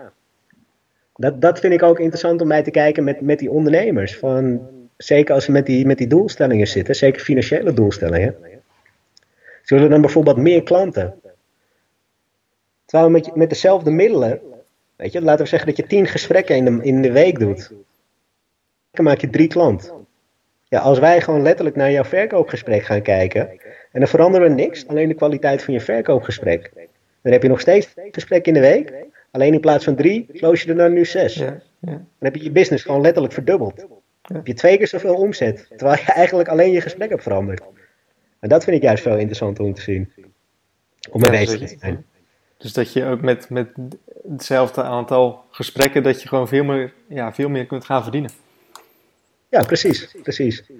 Dat, dat vind ik ook interessant om mij te kijken met, met die ondernemers. Van, zeker als ze met die, met die doelstellingen zitten, zeker financiële doelstellingen. Zullen dan bijvoorbeeld meer klanten? Terwijl met, met dezelfde middelen, weet je, laten we zeggen dat je 10 gesprekken in de, in de week doet. Dan maak je drie klanten. Ja, als wij gewoon letterlijk naar jouw verkoopgesprek gaan kijken. En dan veranderen we niks, alleen de kwaliteit van je verkoopgesprek. Dan heb je nog steeds gesprekken in de week. Alleen in plaats van drie, close je er dan nu zes. Ja, ja. Dan heb je je business gewoon letterlijk verdubbeld. Dan heb je twee keer zoveel omzet. Terwijl je eigenlijk alleen je gesprek hebt veranderd. En dat vind ik juist veel interessanter om te zien. Om mee Ja, bezig zeker. te zijn. Dus dat je ook met, met hetzelfde aantal gesprekken, dat je gewoon veel meer, ja, veel meer kunt gaan verdienen. Ja, precies. precies.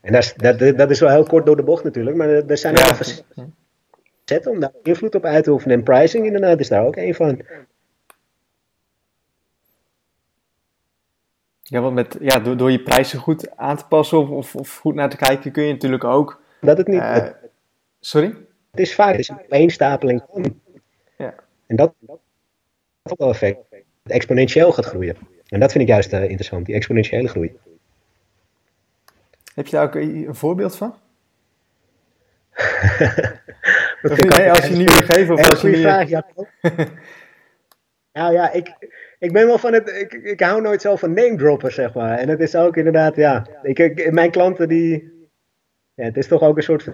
En dat is, dat, dat is wel heel kort door de bocht natuurlijk. Maar er- zijn Ja. facetten om daar invloed op uit te oefenen. En pricing inderdaad is daar ook een van. Ja, want met, ja, door, door je prijzen goed aan te passen of, of, of goed naar te kijken, kun je natuurlijk ook. Dat het niet... eh, het, sorry? het is vaak het is een opeenstapeling van. En dat, dat heeft wel effect. Het exponentieel gaat groeien. En dat vind ik juist interessant, die exponentiële groei. Heb je daar ook een voorbeeld van? of nee, als je niet wil geven of als je niet... Vraag, nou ja, ik, ik ben wel van het. Ik, ik hou nooit zo van name droppen, zeg maar. En het is ook inderdaad, ja. Ik, ik, mijn klanten die. Ja, het is toch ook een soort.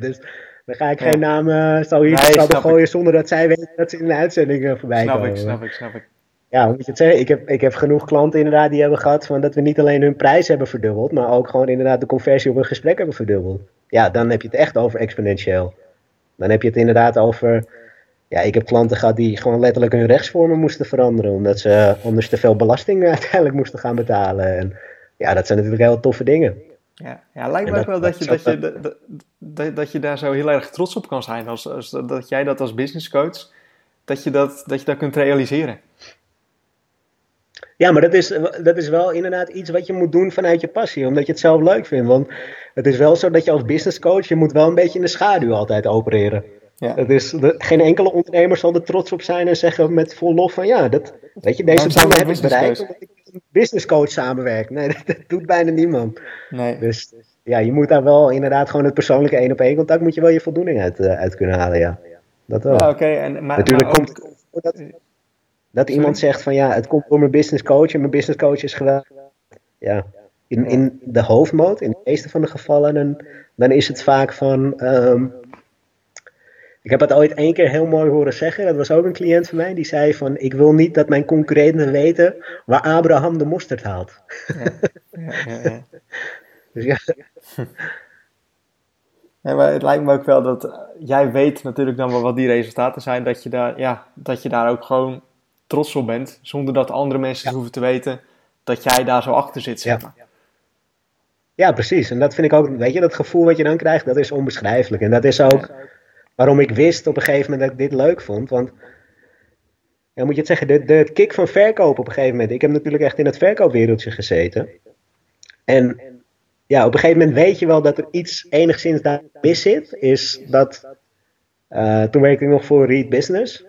Dus dan ga ik geen namen zo hier nee, gooien zonder dat zij weten dat ze in de uitzending eh, voorbij snap komen. Ik, snap ik, snap ik. Ja, moet je het zeggen? Ik heb, ik heb genoeg klanten inderdaad die hebben gehad van dat we niet alleen hun prijs hebben verdubbeld, maar ook gewoon inderdaad de conversie op een gesprek hebben verdubbeld. Ja, dan heb je het echt over exponentieel. Dan heb je het inderdaad over ja, ik heb klanten gehad die gewoon letterlijk hun rechtsvormen moesten veranderen. Omdat ze anders te veel belasting uiteindelijk moesten gaan betalen. En ja, dat zijn natuurlijk heel toffe dingen. Ja, ja lijkt me ook wel dat, je, dat, je, dat, dat, dat, je daar zo heel erg trots op kan zijn. Als, als, dat jij dat als business coach, dat je dat, dat je dat kunt realiseren. Ja, maar dat is, dat is wel inderdaad iets wat je moet doen vanuit je passie, omdat je het zelf leuk vindt. Want het is wel zo dat je als business coach, je moet wel een beetje in de schaduw altijd opereren. Ja. Dat is, geen enkele ondernemer zal er trots op zijn en zeggen met vol lof van ja, dat, weet je, deze doelen heb ik bereikt omdat ik met een business coach samenwerk. Nee, dat, doet bijna niemand. Nee. Dus ja, je moet daar wel inderdaad gewoon het persoonlijke één op één contact moet je wel je voldoening uit, uh, uit kunnen halen, ja. Dat wel. Ja, oké. En maar, Natuurlijk komt dat, dat iemand zegt van ja, het komt door mijn business coach en mijn business coach is geweldig. Ja, in, in de hoofdmoot, in de meeste van de gevallen, dan, dan is het vaak van... Um, ik heb het ooit één keer heel mooi horen zeggen. Dat was ook een cliënt van mij. Die zei van, ik wil niet dat mijn concurrenten weten waar Abraham de mosterd haalt. Ja, ja, ja, dus ja. Ja, maar het lijkt me ook wel dat eh, jij weet natuurlijk dan wel wat die resultaten zijn. Dat je daar, ja, dat je daar ook gewoon trots op bent. Zonder dat andere mensen hoeven te weten dat jij daar zo achter zit. Zeg maar. Ja, precies. En dat vind ik ook, weet je, dat gevoel wat je dan krijgt, dat is onbeschrijfelijk. En dat is ook waarom ik wist op een gegeven moment dat ik dit leuk vond. Want, ja, moet je het zeggen, de, de kick van verkoop op een gegeven moment. Ik heb natuurlijk echt in het verkoopwereldje gezeten. En ja, op een gegeven moment weet je wel dat er iets enigszins daar mis zit. Is dat, uh, toen werkte ik nog voor Read Business.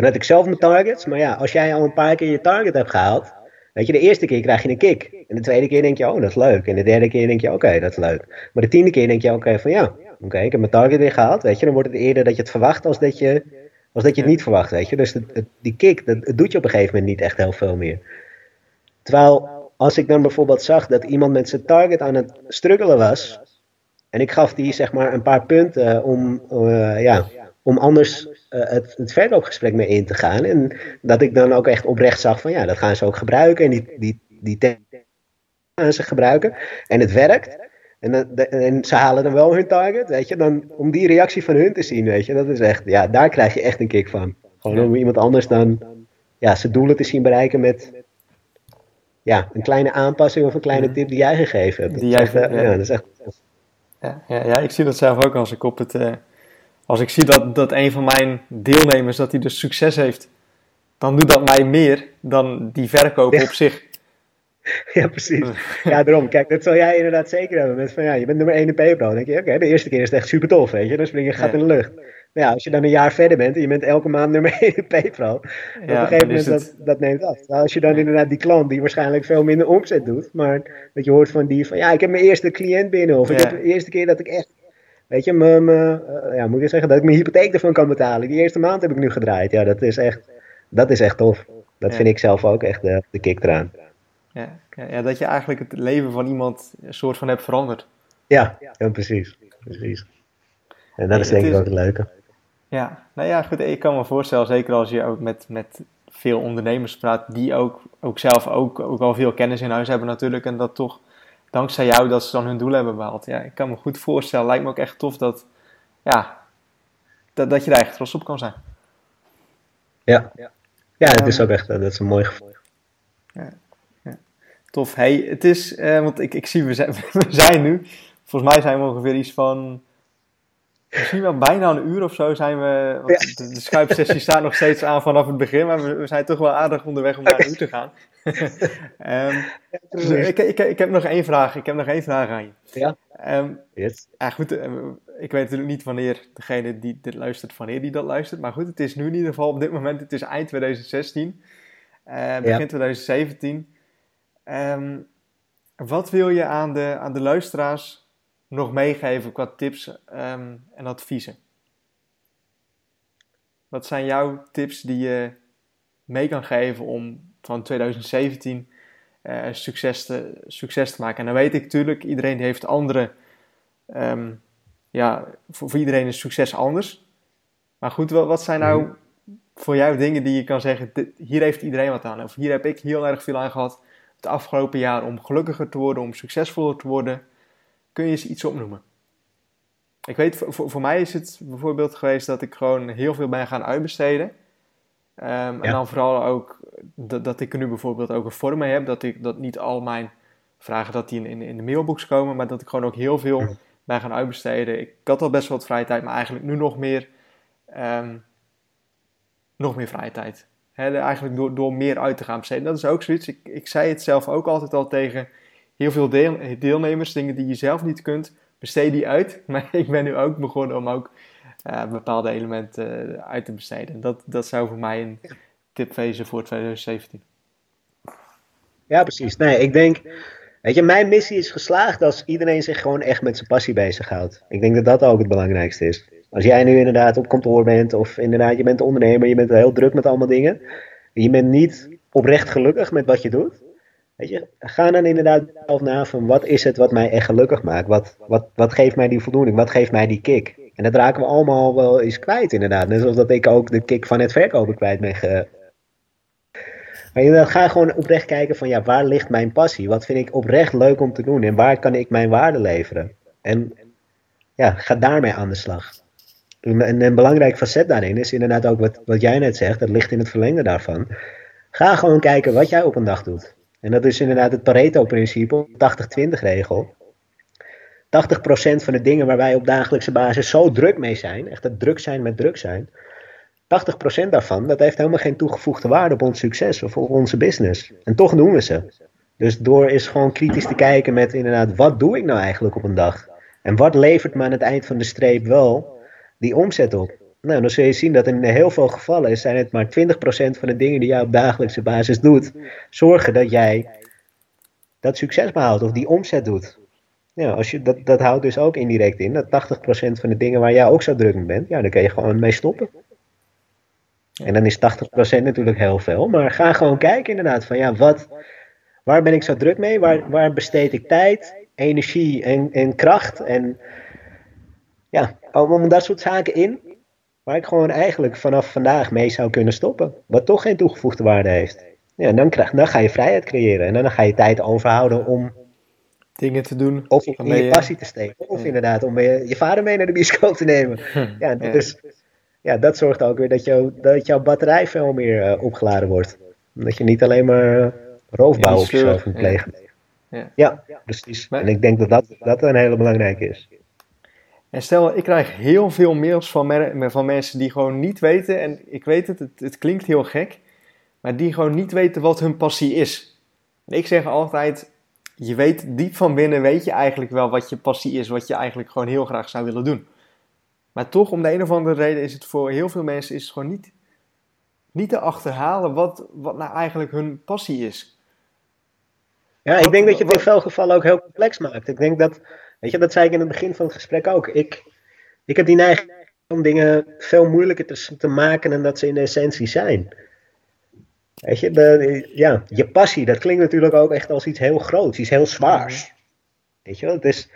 Toen had ik zelf mijn targets. Maar ja, als jij al een paar keer je target hebt gehaald. Weet je, de eerste keer krijg je een kick. En de tweede keer denk je, oh, dat is leuk. En de derde keer denk je, oké, dat is leuk. Maar de tiende keer denk je, oké, van ja, oké, ik heb mijn target weer gehaald, weet je. Dan wordt het eerder dat je het verwacht als dat je, als dat je het niet verwacht, weet je. Dus die kick, dat, doet je op een gegeven moment niet echt heel veel meer. Terwijl, als ik dan bijvoorbeeld zag dat iemand met zijn target aan het struggelen was, en ik gaf die zeg maar een paar punten om, uh, ja, om anders uh, het, het verkoopgesprek mee in te gaan. En dat ik dan ook echt oprecht zag van ja, dat gaan ze ook gebruiken. En die, die, die gaan ze gebruiken. En het werkt. En, en, ze halen dan wel hun target, weet je. Dan, om die reactie van hun te zien, weet je. Dat is echt, ja, daar krijg je echt een kick van. Gewoon om iemand anders dan, ja, zijn doelen te zien bereiken met, ja, een kleine aanpassing of een kleine tip die jij gegeven hebt. Die jij, echt, ja. ja. dat is echt... Ja, ja, ja, ik zie dat zelf ook als ik op het... Uh, als ik zie dat, dat een van mijn deelnemers, dat hij dus succes heeft, dan doet dat mij meer dan die verkoop op zich. Ja, precies. Ja, daarom. Kijk, dat zal jij inderdaad zeker hebben. Met van, ja, je bent nummer 1 in PayPal. Dan denk je, oké, de eerste keer is het echt super tof, weet je. Dan spring je gat in de lucht. Maar ja, als je dan een jaar verder bent en je bent elke maand nummer 1 in PayPal. op een gegeven moment, dat, dat neemt af. als je dan inderdaad die klant die waarschijnlijk veel minder omzet doet. Maar dat je hoort van die van, ja, ik heb mijn eerste cliënt binnen. Of ik heb de eerste keer dat ik echt Weet je, me, me, uh, ja, moet je zeggen dat ik mijn hypotheek ervan kan betalen. Die eerste maand heb ik nu gedraaid. Ja, dat is echt, dat is echt tof. Dat vind ik zelf ook echt de, de kick eraan. Ja, ja, dat je eigenlijk het leven van iemand een soort van hebt veranderd. Ja, ja precies. precies. En dat is denk ik ook het leuke. Ja, nou ja, goed. Ik kan me voorstellen, zeker als je ook met, met veel ondernemers praat, die ook, ook zelf ook, ook al veel kennis in huis hebben natuurlijk. En dat toch dankzij jou dat ze dan hun doel hebben behaald. Ja, ik kan me goed voorstellen. Lijkt me ook echt tof dat, ja, dat, dat je daar echt trots op kan zijn. Ja, ja het is ehm, ook echt dat is een mooi gevoel. Ja, ja. Tof. Hey, het is, uh, want ik, ik zie, we zijn, we zijn nu, volgens mij zijn we ongeveer iets van Misschien wel bijna een uur of zo zijn we. De, de Skype-sessie staat nog steeds aan vanaf het begin, maar we, we zijn toch wel aardig onderweg om naar u te gaan. um, ik, ik, ik, heb nog één vraag. Ik heb nog één vraag aan je. Ja. Um, yes. ja, goed, eh, ik weet natuurlijk niet wanneer degene die dit luistert, wanneer die dat luistert. Maar goed, het is nu in ieder geval op dit moment, het is eind 2016, uh, begin 2017. Um, wat wil je aan de, aan de luisteraars nog meegeven qua tips um, en adviezen? Wat zijn jouw tips die je mee kan geven om van 2017 uh, succes, te, succes te maken? En dan weet ik natuurlijk, iedereen heeft andere. Um, ja, voor, voor, iedereen is succes anders. Maar goed, wat, wat zijn nou mhm. voor jou dingen die je kan zeggen: dit, hier heeft iedereen wat aan? Of hier heb ik heel erg veel aan gehad het afgelopen jaar om gelukkiger te worden, om succesvoller te worden? Kun je eens iets opnoemen? Ik weet, voor, voor mij is het bijvoorbeeld geweest dat ik gewoon heel veel ben gaan uitbesteden. Um, En dan vooral ook dat, dat ik er nu bijvoorbeeld ook een vorm mee heb. Dat, ik, dat niet al mijn vragen dat die in, in, de mailbox komen, maar dat ik gewoon ook heel veel ben gaan uitbesteden. Ik had al best wel wat vrije tijd, maar eigenlijk nu nog meer, um, nog meer vrije tijd. He, eigenlijk door, door meer uit te gaan besteden. Dat is ook zoiets. Ik, ik zei het zelf ook altijd al tegen heel veel deel, deelnemers. Dingen die je zelf niet kunt, besteed die uit. Maar ik ben nu ook begonnen om ook uh, bepaalde elementen uh, uit te besteden. Dat, dat zou voor mij een tip wezen voor 2017. Ja, precies. Nee, ik denk, weet je, mijn missie is geslaagd als iedereen zich gewoon echt met zijn passie bezighoudt. Ik denk dat dat ook het belangrijkste is. Als jij nu inderdaad op kantoor bent, of inderdaad je bent ondernemer, je bent heel druk met allemaal dingen, je bent niet oprecht gelukkig met wat je doet, weet je, ga dan inderdaad zelf na van wat is het wat mij echt gelukkig maakt? Wat, wat, wat geeft mij die voldoening? Wat geeft mij die kick? En dat raken we allemaal wel eens kwijt inderdaad. Net zoals dat ik ook de kick van het verkopen kwijt ben. Maar inderdaad, ga gewoon oprecht kijken van ja, waar ligt mijn passie? Wat vind ik oprecht leuk om te doen? En waar kan ik mijn waarde leveren? En ja, ga daarmee aan de slag. En een belangrijk facet daarin is inderdaad ook wat, wat jij net zegt, dat ligt in het verlengde daarvan. Ga gewoon kijken wat jij op een dag doet. En dat is inderdaad het Pareto-principe, 80-20 regel. 80% van de dingen waar wij op dagelijkse basis zo druk mee zijn, echt het druk zijn met druk zijn, 80% daarvan, dat heeft helemaal geen toegevoegde waarde op ons succes of op onze business. En toch doen we ze. Dus door is gewoon kritisch te kijken met inderdaad, wat doe ik nou eigenlijk op een dag? En wat levert me aan het eind van de streep wel die omzet op? Nou, dan zul je zien dat in heel veel gevallen zijn het maar 20% van de dingen die jij op dagelijkse basis doet, zorgen dat jij dat succes behaalt of die omzet doet. Ja, als je, dat, dat houdt dus ook indirect in dat 80% van de dingen waar jij ook zo druk mee bent, ja, dan kun je gewoon mee stoppen. En dan is 80% natuurlijk heel veel, maar ga gewoon kijken inderdaad van ja, wat, waar ben ik zo druk mee? Waar, waar besteed ik tijd, energie en, en kracht en ja, allemaal dat soort zaken in, waar ik gewoon eigenlijk vanaf vandaag mee zou kunnen stoppen, wat toch geen toegevoegde waarde heeft. Ja, dan, krijg, dan ga je vrijheid creëren en dan ga je tijd overhouden om dingen te doen. Of om in je passie te steken. Of inderdaad om je, je vader mee naar de bioscoop te nemen. Ja, dus ja, dat zorgt ook weer dat, jou, dat jouw batterij veel meer uh, opgeladen wordt. Dat je niet alleen maar uh, roofbouw op jezelf moet plegen. Ja, ja precies. en ik denk dat, dat dat een hele belangrijke is. En stel, ik krijg heel veel mails van, van mensen die gewoon niet weten, en ik weet het, het, het klinkt heel gek, maar die gewoon niet weten wat hun passie is. En ik zeg altijd, je weet diep van binnen, weet je eigenlijk wel wat je passie is, wat je eigenlijk gewoon heel graag zou willen doen. Maar toch, om de een of andere reden, is het voor heel veel mensen is het gewoon niet, niet te achterhalen wat, wat nou eigenlijk hun passie is. Ja, ik denk dat je het in veel gevallen ook heel complex maakt. Ik denk dat, weet je, dat zei ik in het begin van het gesprek ook. Ik, ik heb die neiging om dingen veel moeilijker te, te maken dan dat ze in de essentie zijn. Weet je, de, ja, je passie, dat klinkt natuurlijk ook echt als iets heel groots, iets heel zwaars. Weet je wel, het is,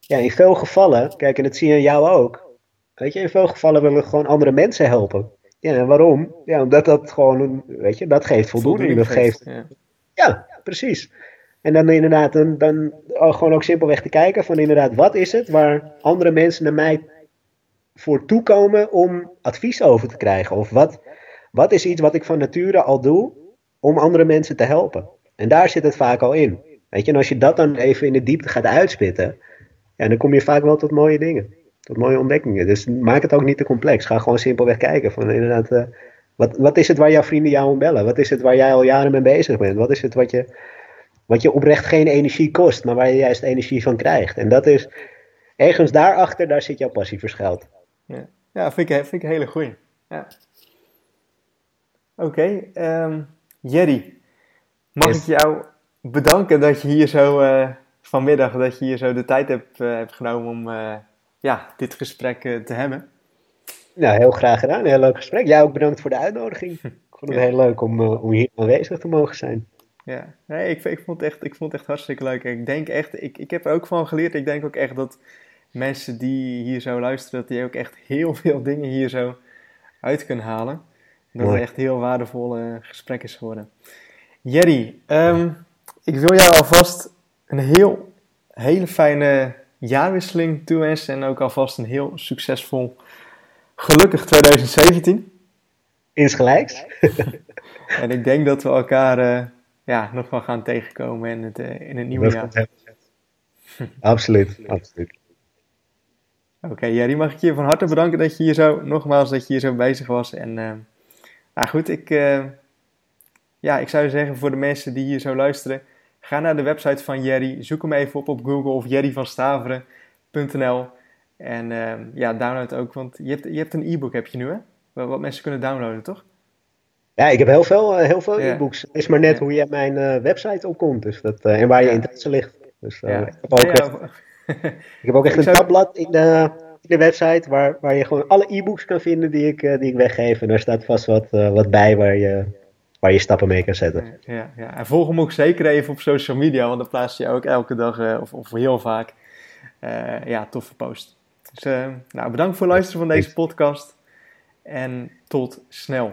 ja, in veel gevallen, kijk, en dat zie je jou ook. Weet je, in veel gevallen willen we gewoon andere mensen helpen. Ja, en waarom? Ja, omdat dat gewoon, weet je, dat geeft voldoening. dat geeft, ja. ja. precies. En dan inderdaad, dan, dan gewoon ook simpelweg te kijken van inderdaad, wat is het waar andere mensen naar mij voor toekomen om advies over te krijgen? Of wat, wat is iets wat ik van nature al doe om andere mensen te helpen? En daar zit het vaak al in. Weet je, en als je dat dan even in de diepte gaat uitspitten, ja, dan kom je vaak wel tot mooie dingen. Tot mooie ontdekkingen. Dus maak het ook niet te complex. Ga gewoon simpelweg kijken. Van inderdaad, uh, wat, wat is het waar jouw vrienden jou om bellen? Wat is het waar jij al jaren mee bezig bent? Wat is het wat je, wat je oprecht geen energie kost, maar waar je juist energie van krijgt? En dat is, ergens daarachter, daar zit jouw passie verschuild. Ja, ja vind, ik, vind ik een hele goeie. Ja. Oké, okay, ehm, Jerry, mag ik jou bedanken dat je hier zo uh, vanmiddag, dat je hier zo de tijd hebt, uh, hebt genomen om uh, ja, dit gesprek te hebben. Nou, heel graag gedaan. Een heel leuk gesprek. Jij ook bedankt voor de uitnodiging. Ik vond het heel leuk om, om hier aanwezig te mogen zijn. Ja, nee, ik, ik, vond het echt, ik vond het echt hartstikke leuk. Ik denk echt, ik, ik heb er ook van geleerd. Ik denk ook echt dat mensen die hier zo luisteren, dat die ook echt heel veel dingen hier zo uit kunnen halen. Dat het echt heel waardevolle gesprek is geworden. Jerry, ehm, ik wil jou alvast een heel, hele fijne jaarwisseling toewensen. En ook alvast een heel succesvol, gelukkig 2017. Insgelijks. en ik denk dat we elkaar uh, ja, nog wel gaan tegenkomen in het, uh, in het nieuwe jaar. absoluut, absoluut. Oké, okay, Jerry, mag ik je van harte bedanken dat je hier zo, nogmaals, dat je hier zo bezig was. En uh, nou goed, ik, ja, ik zou zeggen voor de mensen die hier zo luisteren, ga naar de website van Jerry, zoek hem even op op Google of jerryvanstaveren.nl en uh, ja, download ook, want je hebt, je hebt een e-book heb je nu hè, wat mensen kunnen downloaden toch? Ja, ik heb heel veel, heel veel e-books. Het is maar net hoe je op mijn uh, website opkomt dus dat, uh, en waar je interesse ligt. Dus, uh, ik, heb ook echt, ik heb ook echt een zou... tabblad in de, in de website waar, waar je gewoon alle e-books kan vinden die ik, die ik weggeef. En daar staat vast wat, wat bij waar je, waar je stappen mee kan zetten. Ja, ja. En volg hem ook zeker even op social media, want dan plaats je ook elke dag of, of heel vaak ja, toffe post. Dus nou, bedankt voor het luisteren van deze podcast en tot snel.